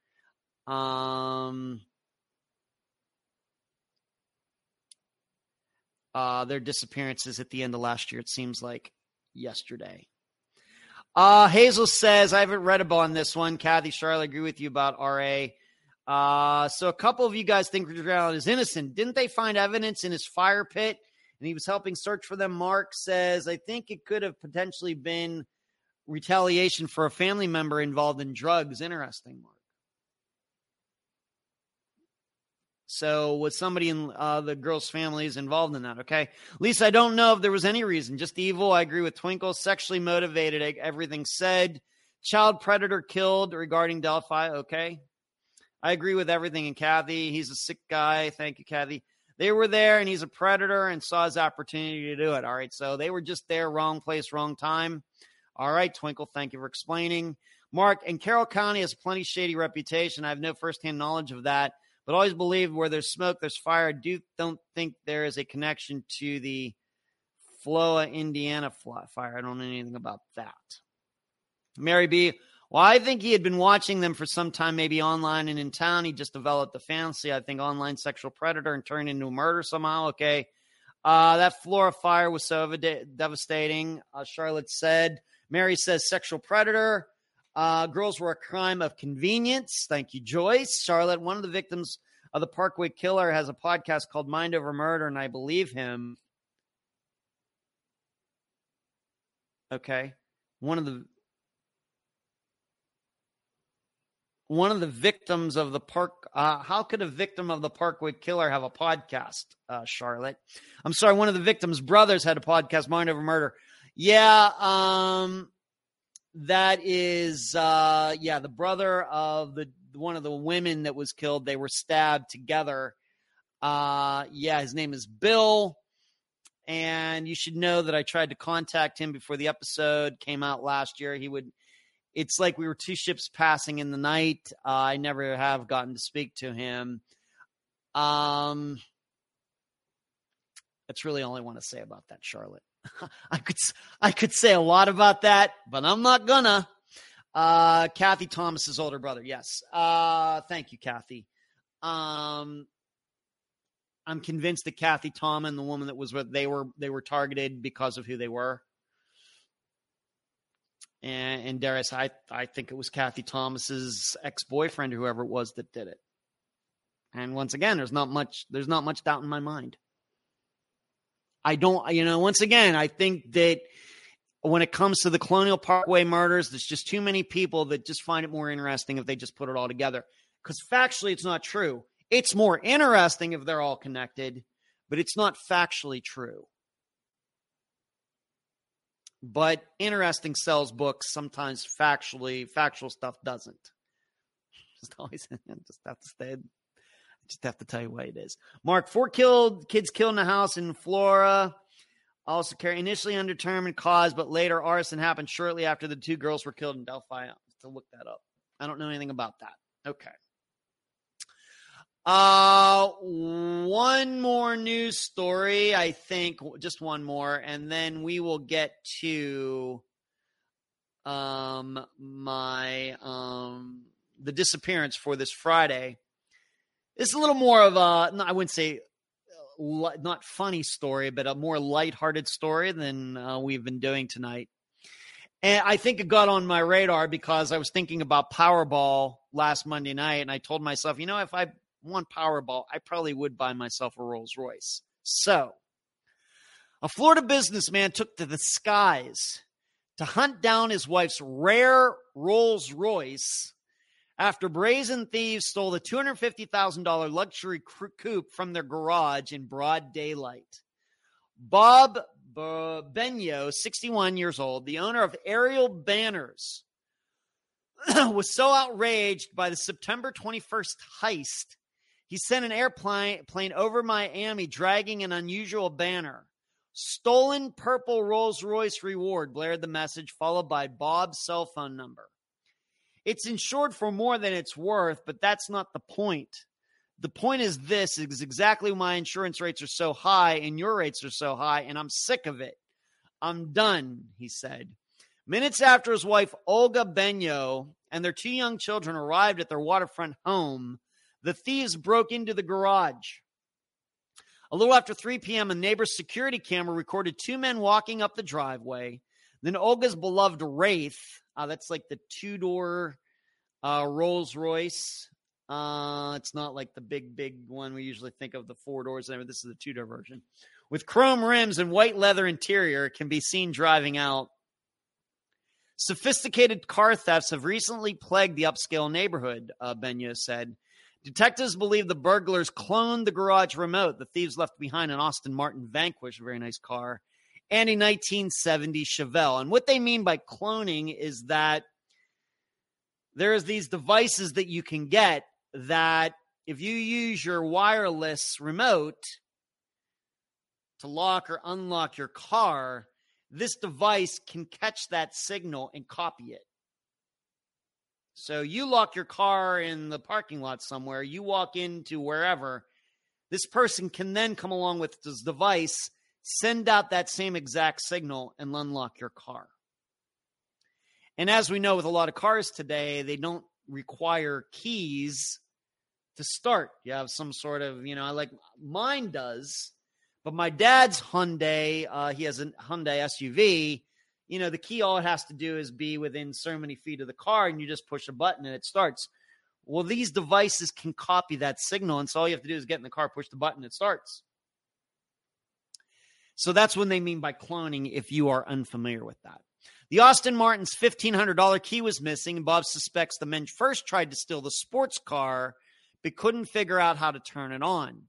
Speaker 1: um uh their disappearances at the end of last year, it seems like yesterday. Uh, Hazel says, I haven't read about on this one. Kathy, Charlotte, agree with you about RA. Uh, so a couple of you guys think Richard Allen is innocent. Didn't they find evidence in his fire pit and he was helping search for them? Mark says, I think it could have potentially been retaliation for a family member involved in drugs. Interesting, Mark. So was somebody in uh, the girl's family is involved in that? Okay, Lisa, I don't know if there was any reason. Just evil. I agree with Twinkle. Sexually motivated. Everything said. Child predator killed regarding Delphi. Okay, I agree with everything. And Kathy, he's a sick guy. Thank you, Kathy. They were there, and he's a predator, and saw his opportunity to do it. All right, so they were just there, wrong place, wrong time. All right, Twinkle. Thank you for explaining. Mark and Carroll County has plenty shady reputation. I have no firsthand knowledge of that but always believe where there's smoke, there's fire. I do don't think there is a connection to the Flora, Indiana fire. I don't know anything about that. Mary B. Well, I think he had been watching them for some time, maybe online and in town. He just developed a fancy, I think, online sexual predator and turned into a murder somehow. Okay. Uh, that Florida fire was so devastating. Uh, Charlotte said. Mary says sexual predator. Uh, girls were a crime of convenience. Thank you, Joyce. Charlotte, one of the victims of the Parkway Killer, has a podcast called Mind Over Murder, and I believe him. Okay. One of the one of the victims of the park. Uh, how could a victim of the Parkway Killer have a podcast, uh, Charlotte? I'm sorry, one of the victims' brothers had a podcast, Mind Over Murder. Yeah, um, that is, uh, yeah, the brother of the one of the women that was killed. They were stabbed together. Uh, yeah, his name is Bill. And you should know that I tried to contact him before the episode came out last year. He would it's like we were two ships passing in the night. Uh, I never have gotten to speak to him. Um, that's really all I want to say about that, Charlotte. I could I could say a lot about that, but I'm not gonna. Uh, Kathy Thomas's older brother. Yes. Uh, thank you, Kathy. Um, I'm convinced that Kathy and the woman that was what they were, they were targeted because of who they were and, and Darius, I I think it was Kathy Thomas's ex boyfriend whoever it was that did it. And once again, there's not much there's not much doubt in my mind. I don't, you know, once again, I think that when it comes to the Colonial Parkway murders, there's just too many people that just find it more interesting if they just put it all together. Because factually, it's not true. It's more interesting if they're all connected, but it's not factually true but interesting sells books. Sometimes factually, factual stuff doesn't. Just always just have to stay. Just have to tell you what it is. Mark, four killed kids killed in a house in Florida. Also carry initially undetermined cause, but later arson happened shortly after the two girls were killed in Delphi. To look that up. I don't know anything about that. Okay. Uh, one more news story, I think, just one more, and then we will get to um my um the disappearance for this Friday. It's a little more of a I wouldn't say not funny story, but a more lighthearted story than uh, we've been doing tonight. And I think it got on my radar because I was thinking about Powerball last Monday night, and I told myself, you know, if I won Powerball, I probably would buy myself a Rolls Royce. So, a Florida businessman took to the skies to hunt down his wife's rare Rolls Royce after brazen thieves stole the $250,000 luxury coupe from their garage in broad daylight. Bob Benyo, 61 years old, the owner of Aerial Banners, was so outraged by the September 21st heist he sent an airplane plane over Miami dragging an unusual banner. Stolen purple Rolls Royce reward, blared the message, followed by Bob's cell phone number. It's insured for more than it's worth, but that's not the point. The point is this is exactly why insurance rates are so high and your rates are so high, and I'm sick of it. I'm done, he said. Minutes after his wife, Olga Benyo, and their two young children arrived at their waterfront home, the thieves broke into the garage. A little after 3 p.m., a neighbor's security camera recorded two men walking up the driveway. Then Olga's beloved Wraith, uh, that's like the two door uh, Rolls Royce. Uh, it's not like the big, big one we usually think of the four doors. This is the two door version. With chrome rims and white leather interior, can be seen driving out. Sophisticated car thefts have recently plagued the upscale neighborhood, uh, Benyo said. Detectives believe the burglars cloned the garage remote the thieves left behind an Aston Martin Vanquish, a very nice car, and a 1970 Chevelle. And what they mean by cloning is that there's these devices that you can get that if you use your wireless remote to lock or unlock your car, this device can catch that signal and copy it. So you lock your car in the parking lot somewhere, you walk into wherever, this person can then come along with this device, send out that same exact signal, and unlock your car. And as we know with a lot of cars today, they don't require keys to start. You have some sort of, you know, like mine does, but my dad's Hyundai, uh, he has a Hyundai SUV. You know, the key, all it has to do is be within so many feet of the car, and you just push a button and it starts. Well, these devices can copy that signal. And so all you have to do is get in the car, push the button, it starts. So that's what they mean by cloning if you are unfamiliar with that. The Aston Martin's $1,500 key was missing, and Bob suspects the men first tried to steal the sports car, but couldn't figure out how to turn it on.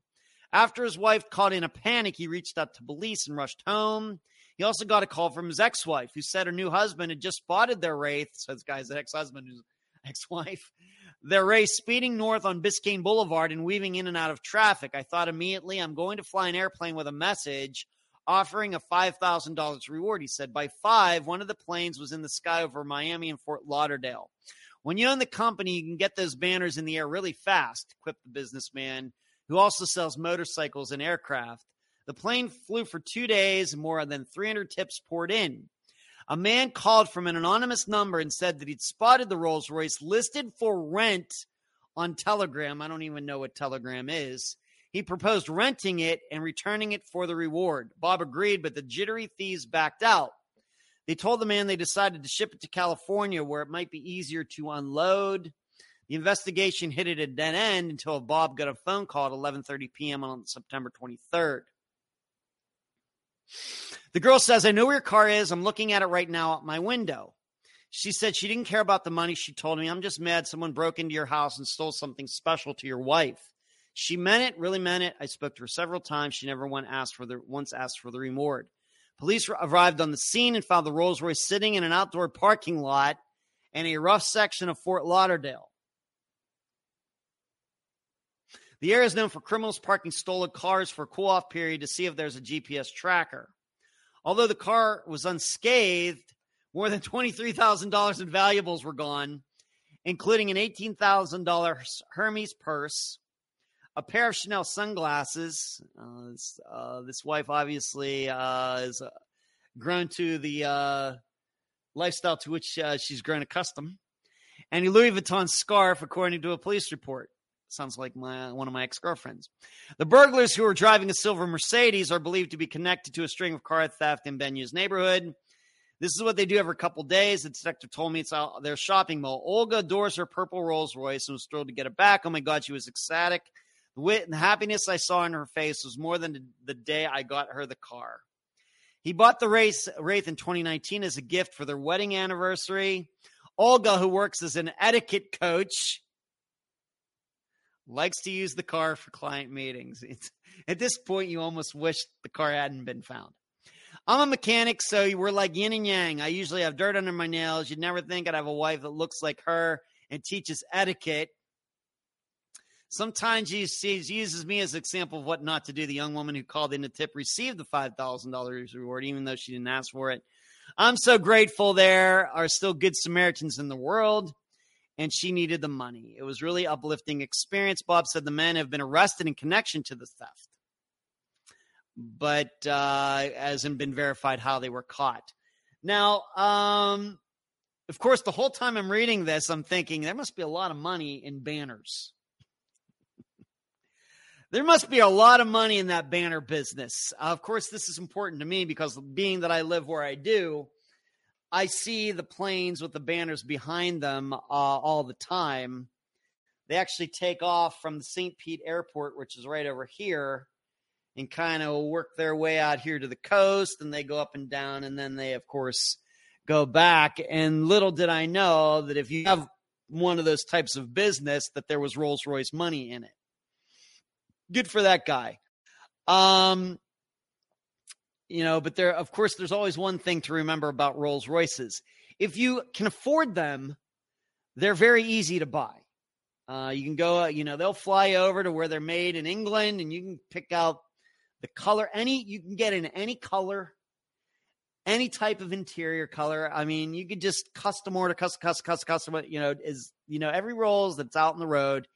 Speaker 1: After his wife caught in a panic, he reached out to police and rushed home. He also got a call from his ex wife, who said her new husband had just spotted their Wraith. So this guy's ex husband, who's ex wife. Their Wraith speeding north on Biscayne Boulevard and weaving in and out of traffic. I thought immediately, I'm going to fly an airplane with a message offering a $5,000 reward. He said, by five, one of the planes was in the sky over Miami and Fort Lauderdale. When you own the company, you can get those banners in the air really fast, quipped the businessman, who also sells motorcycles and aircraft. The plane flew for two days and more than 300 tips poured in. A man called from an anonymous number and said that he'd spotted the Rolls Royce listed for rent on Telegram. I don't even know what Telegram is. He proposed renting it and returning it for the reward. Bob agreed, but the jittery thieves backed out. They told the man they decided to ship it to California where it might be easier to unload. The investigation hit at a dead end until Bob got a phone call at 11:30 p.m. on September 23rd. The girl says, I know where your car is. I'm looking at it right now out my window. She said she didn't care about the money. She told me, I'm just mad someone broke into your house and stole something special to your wife. She meant it, really meant it. I spoke to her several times. She never once asked for the once asked for the reward. Police arrived on the scene and found the Rolls Royce sitting in an outdoor parking lot in a rough section of Fort Lauderdale. The area is known for criminals parking stolen cars for a cool off period to see if there's a GPS tracker. Although the car was unscathed, more than $23,000 in valuables were gone, including an $18,000 Hermes purse, a pair of Chanel sunglasses. Uh, this, uh, this, wife obviously uh, is uh, grown to the uh, lifestyle to which uh, she's grown accustomed, and a Louis Vuitton scarf, according to a police report. Sounds like my one of my ex girlfriends. The burglars who were driving a silver Mercedes are believed to be connected to a string of car theft in Benyo's neighborhood. This is what they do every couple days. The detective told me it's out their shopping mall. Olga adores her purple Rolls Royce and was thrilled to get it back. Oh my God, she was ecstatic. The wit and happiness I saw in her face was more than the day I got her the car. He bought the race Wraith in 2019 as a gift for their wedding anniversary. Olga, who works as an etiquette coach, likes to use the car for client meetings. It's, at this point, you almost wish the car hadn't been found. I'm a mechanic, so we're like yin and yang. I usually have dirt under my nails. You'd never think I'd have a wife that looks like her and teaches etiquette. Sometimes she uses me as an example of what not to do. The young woman who called in the tip received the $5,000 reward, even though she didn't ask for it. I'm so grateful there are still good Samaritans in the world and she needed the money. It was really uplifting experience. Bob said the men have been arrested in connection to the theft, but uh, hasn't been verified how they were caught. Now, um, of course, the whole time I'm reading this, I'm thinking there must be a lot of money in banners. There must be a lot of money in that banner business. Uh, of course, this is important to me because being that I live where I do, I see the planes with the banners behind them uh, all the time. They actually take off from the St. Pete Airport, which is right over here, and kind of work their way out here to the coast, and they go up and down, and then they, of course, go back. And little did I know that if you have one of those types of business, that there was Rolls Royce money in it. Good for that guy. Um, you know, but there, of course, there's always one thing to remember about Rolls Royces. If you can afford them, they're very easy to buy. Uh, you can go, you know, they'll fly over to where they're made in England and you can pick out the color, any, you can get in any color, any type of interior color. I mean, you could just custom order, custom, custom, custom, custom, you know, is, you know, every Rolls that's out in the road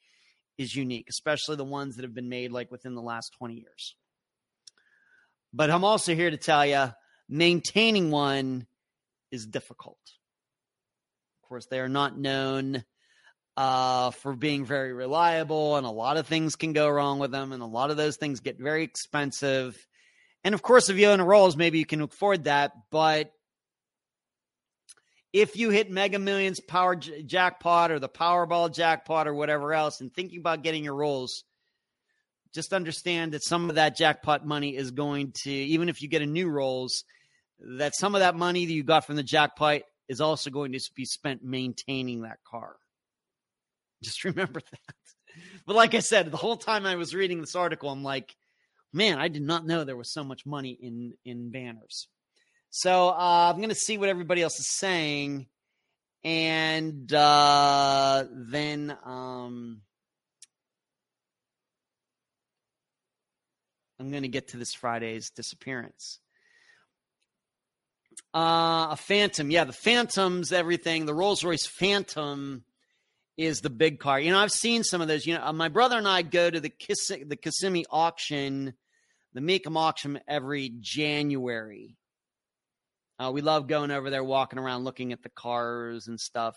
Speaker 1: is unique, especially the ones that have been made like within the last 20 years. But I'm also here to tell you maintaining one is difficult. Of course, they are not known uh, for being very reliable, and a lot of things can go wrong with them, and a lot of those things get very expensive. And of course, if you own a Rolls, maybe you can afford that. But if you hit Mega Millions Power j- Jackpot or the Powerball Jackpot or whatever else, and thinking about getting your Rolls, just understand that some of that jackpot money is going to, even if you get a new Rolls, that some of that money that you got from the jackpot is also going to be spent maintaining that car. Just remember that. But like I said, the whole time I was reading this article, I'm like, man, I did not know there was so much money in in banners. So uh, I'm going to see what everybody else is saying, and uh, then um, I'm going to get to this Friday's disappearance. Uh, a Phantom, yeah, the Phantoms, everything. The Rolls Royce Phantom is the big car. You know, I've seen some of those. You know, uh, my brother and I go to the Kiss the Kissimmee auction, the Mecum auction every January. Uh, we love going over there, walking around, looking at the cars and stuff.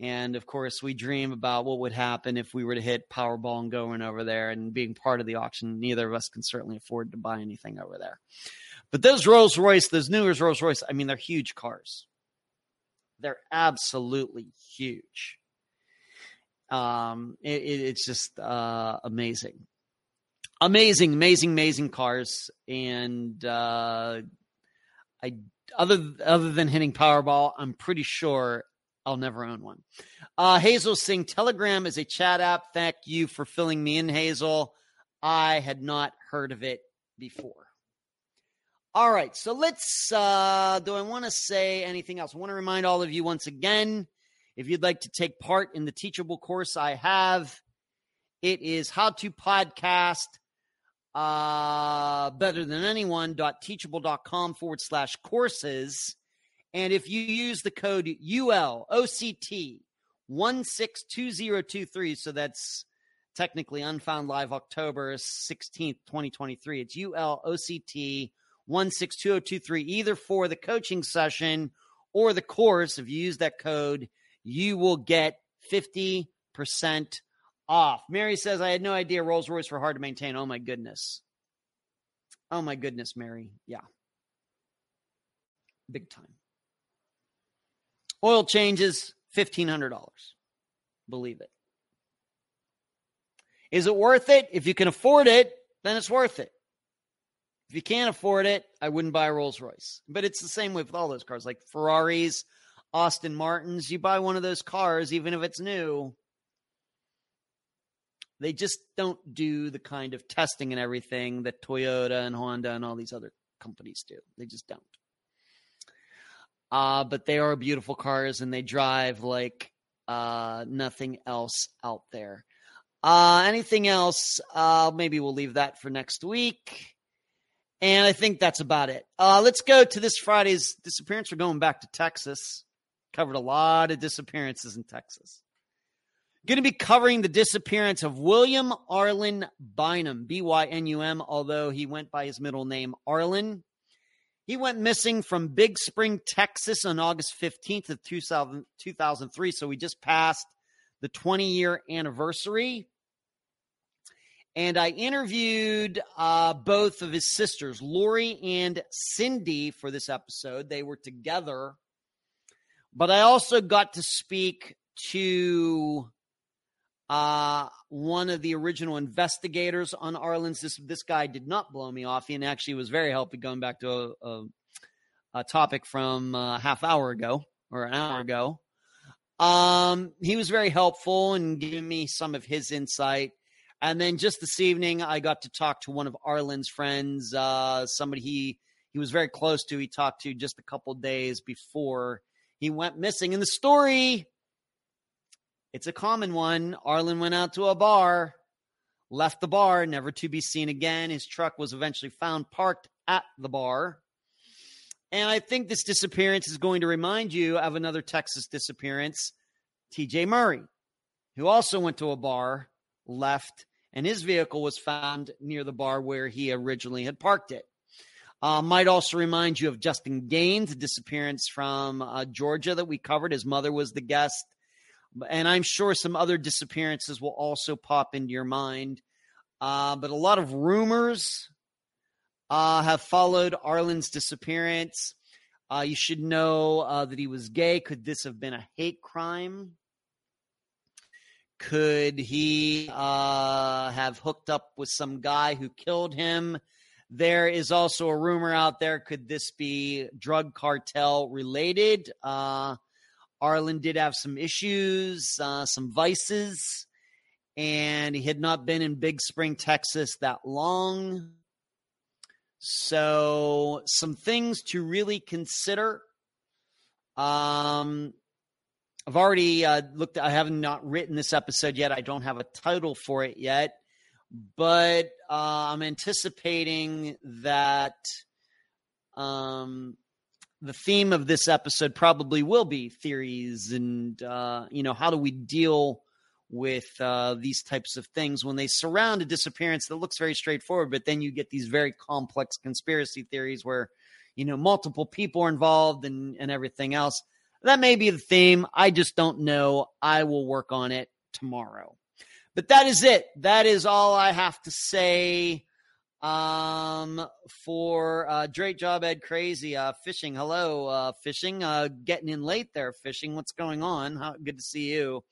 Speaker 1: And of course, we dream about what would happen if we were to hit Powerball and going over there and being part of the auction. Neither of us can certainly afford to buy anything over there. But those Rolls Royce, those newer Rolls Royce, I mean, they're huge cars. They're absolutely huge. Um, it, it, it's just uh, amazing, amazing, amazing, amazing cars. And uh, I, other other than hitting Powerball, I'm pretty sure I'll never own one. Uh, Hazel Singh Telegram is a chat app. Thank you for filling me in, Hazel. I had not heard of it before. All right, so let's. Uh, do I want to say anything else? I want to remind all of you once again if you'd like to take part in the teachable course I have, it is how to podcast uh, better than anyone anyone.teachable.com forward slash courses. And if you use the code ULOCT 162023, so that's technically Unfound Live October 16th, 2023, it's ULOCT 162023, either for the coaching session or the course. If you use that code, you will get 50% off. Mary says, I had no idea Rolls Royce were hard to maintain. Oh my goodness. Oh my goodness, Mary. Yeah. Big time. Oil changes, $1,500. Believe it. Is it worth it? If you can afford it, then it's worth it. If you can't afford it, I wouldn't buy a Rolls Royce. But it's the same way with all those cars, like Ferraris, Aston Martins, you buy one of those cars, even if it's new, they just don't do the kind of testing and everything that Toyota and Honda and all these other companies do. They just don't. Uh, but they are beautiful cars and they drive like uh, nothing else out there. Uh, anything else? Uh, maybe we'll leave that for next week. And I think that's about it. Uh, let's go to this Friday's disappearance. We're going back to Texas. Covered a lot of disappearances in Texas. Going to be covering the disappearance of William Arlen Bynum, B Y N U M, although he went by his middle name Arlen. He went missing from Big Spring, Texas on August 15th of 2000, 2003. So we just passed the 20 year anniversary. And I interviewed uh, both of his sisters, Lori and Cindy, for this episode. They were together but I also got to speak to uh, one of the original investigators on Arlen's. This this guy did not blow me off. He actually was very helpful. Going back to a, a, a topic from a uh, half hour ago or an hour ago, um, he was very helpful and giving me some of his insight. And then just this evening, I got to talk to one of Arlen's friends, uh, somebody he he was very close to. He talked to just a couple days before he went missing. And the story, it's a common one. Arlen went out to a bar, left the bar, never to be seen again. His truck was eventually found parked at the bar. And I think this disappearance is going to remind you of another Texas disappearance, TJ Murray, who also went to a bar, left, and his vehicle was found near the bar where he originally had parked it. Uh, might also remind you of Justin Gaines, disappearance from uh, Georgia that we covered. His mother was the guest. And I'm sure some other disappearances will also pop into your mind. Uh, but a lot of rumors uh, have followed Arlen's disappearance. Uh, you should know uh, that he was gay. Could this have been a hate crime? Could he uh, have hooked up with some guy who killed him? There is also a rumor out there. Could this be drug cartel related? Arlen did have some issues, uh, some vices, and he had not been in Big Spring, Texas that long. So, some things to really consider. Um, I've already uh, looked. I haven't not written this episode yet. I don't have a title for it yet, but uh, I'm anticipating that um, the theme of this episode probably will be theories and uh, you know how do we deal with uh, these types of things when they surround a disappearance that looks very straightforward, but then you get these very complex conspiracy theories where you know multiple people are involved and and everything else. That may be the theme. I just don't know. I will work on it tomorrow. But that is it. That is all I have to say um for uh great job ed crazy uh fishing. Hello uh fishing. Uh getting in late there fishing. What's going on? How, good to see you.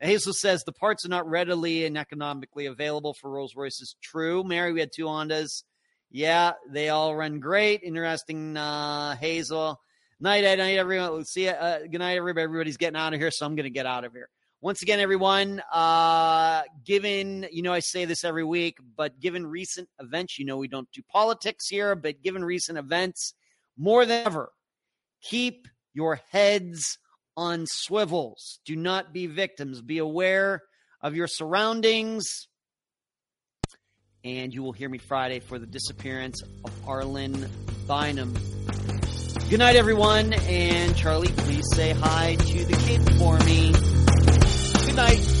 Speaker 1: Hazel says the parts are not readily and economically available for rolls royce is true. Mary we had two hondas. Yeah they all run great. Interesting uh hazel. Night ed. Night everyone. See you uh, good night everybody. Everybody's getting out of here so i'm gonna get out of here once again, everyone, uh, given, you know, I say this every week, but given recent events, you know, we don't do politics here, but given recent events, more than ever, keep your heads on swivels. Do not be victims. Be aware of your surroundings. And you will hear me Friday for the disappearance of Arlen Bynum. Good night, everyone. And Charlie, please say hi to the kid for me. Good night.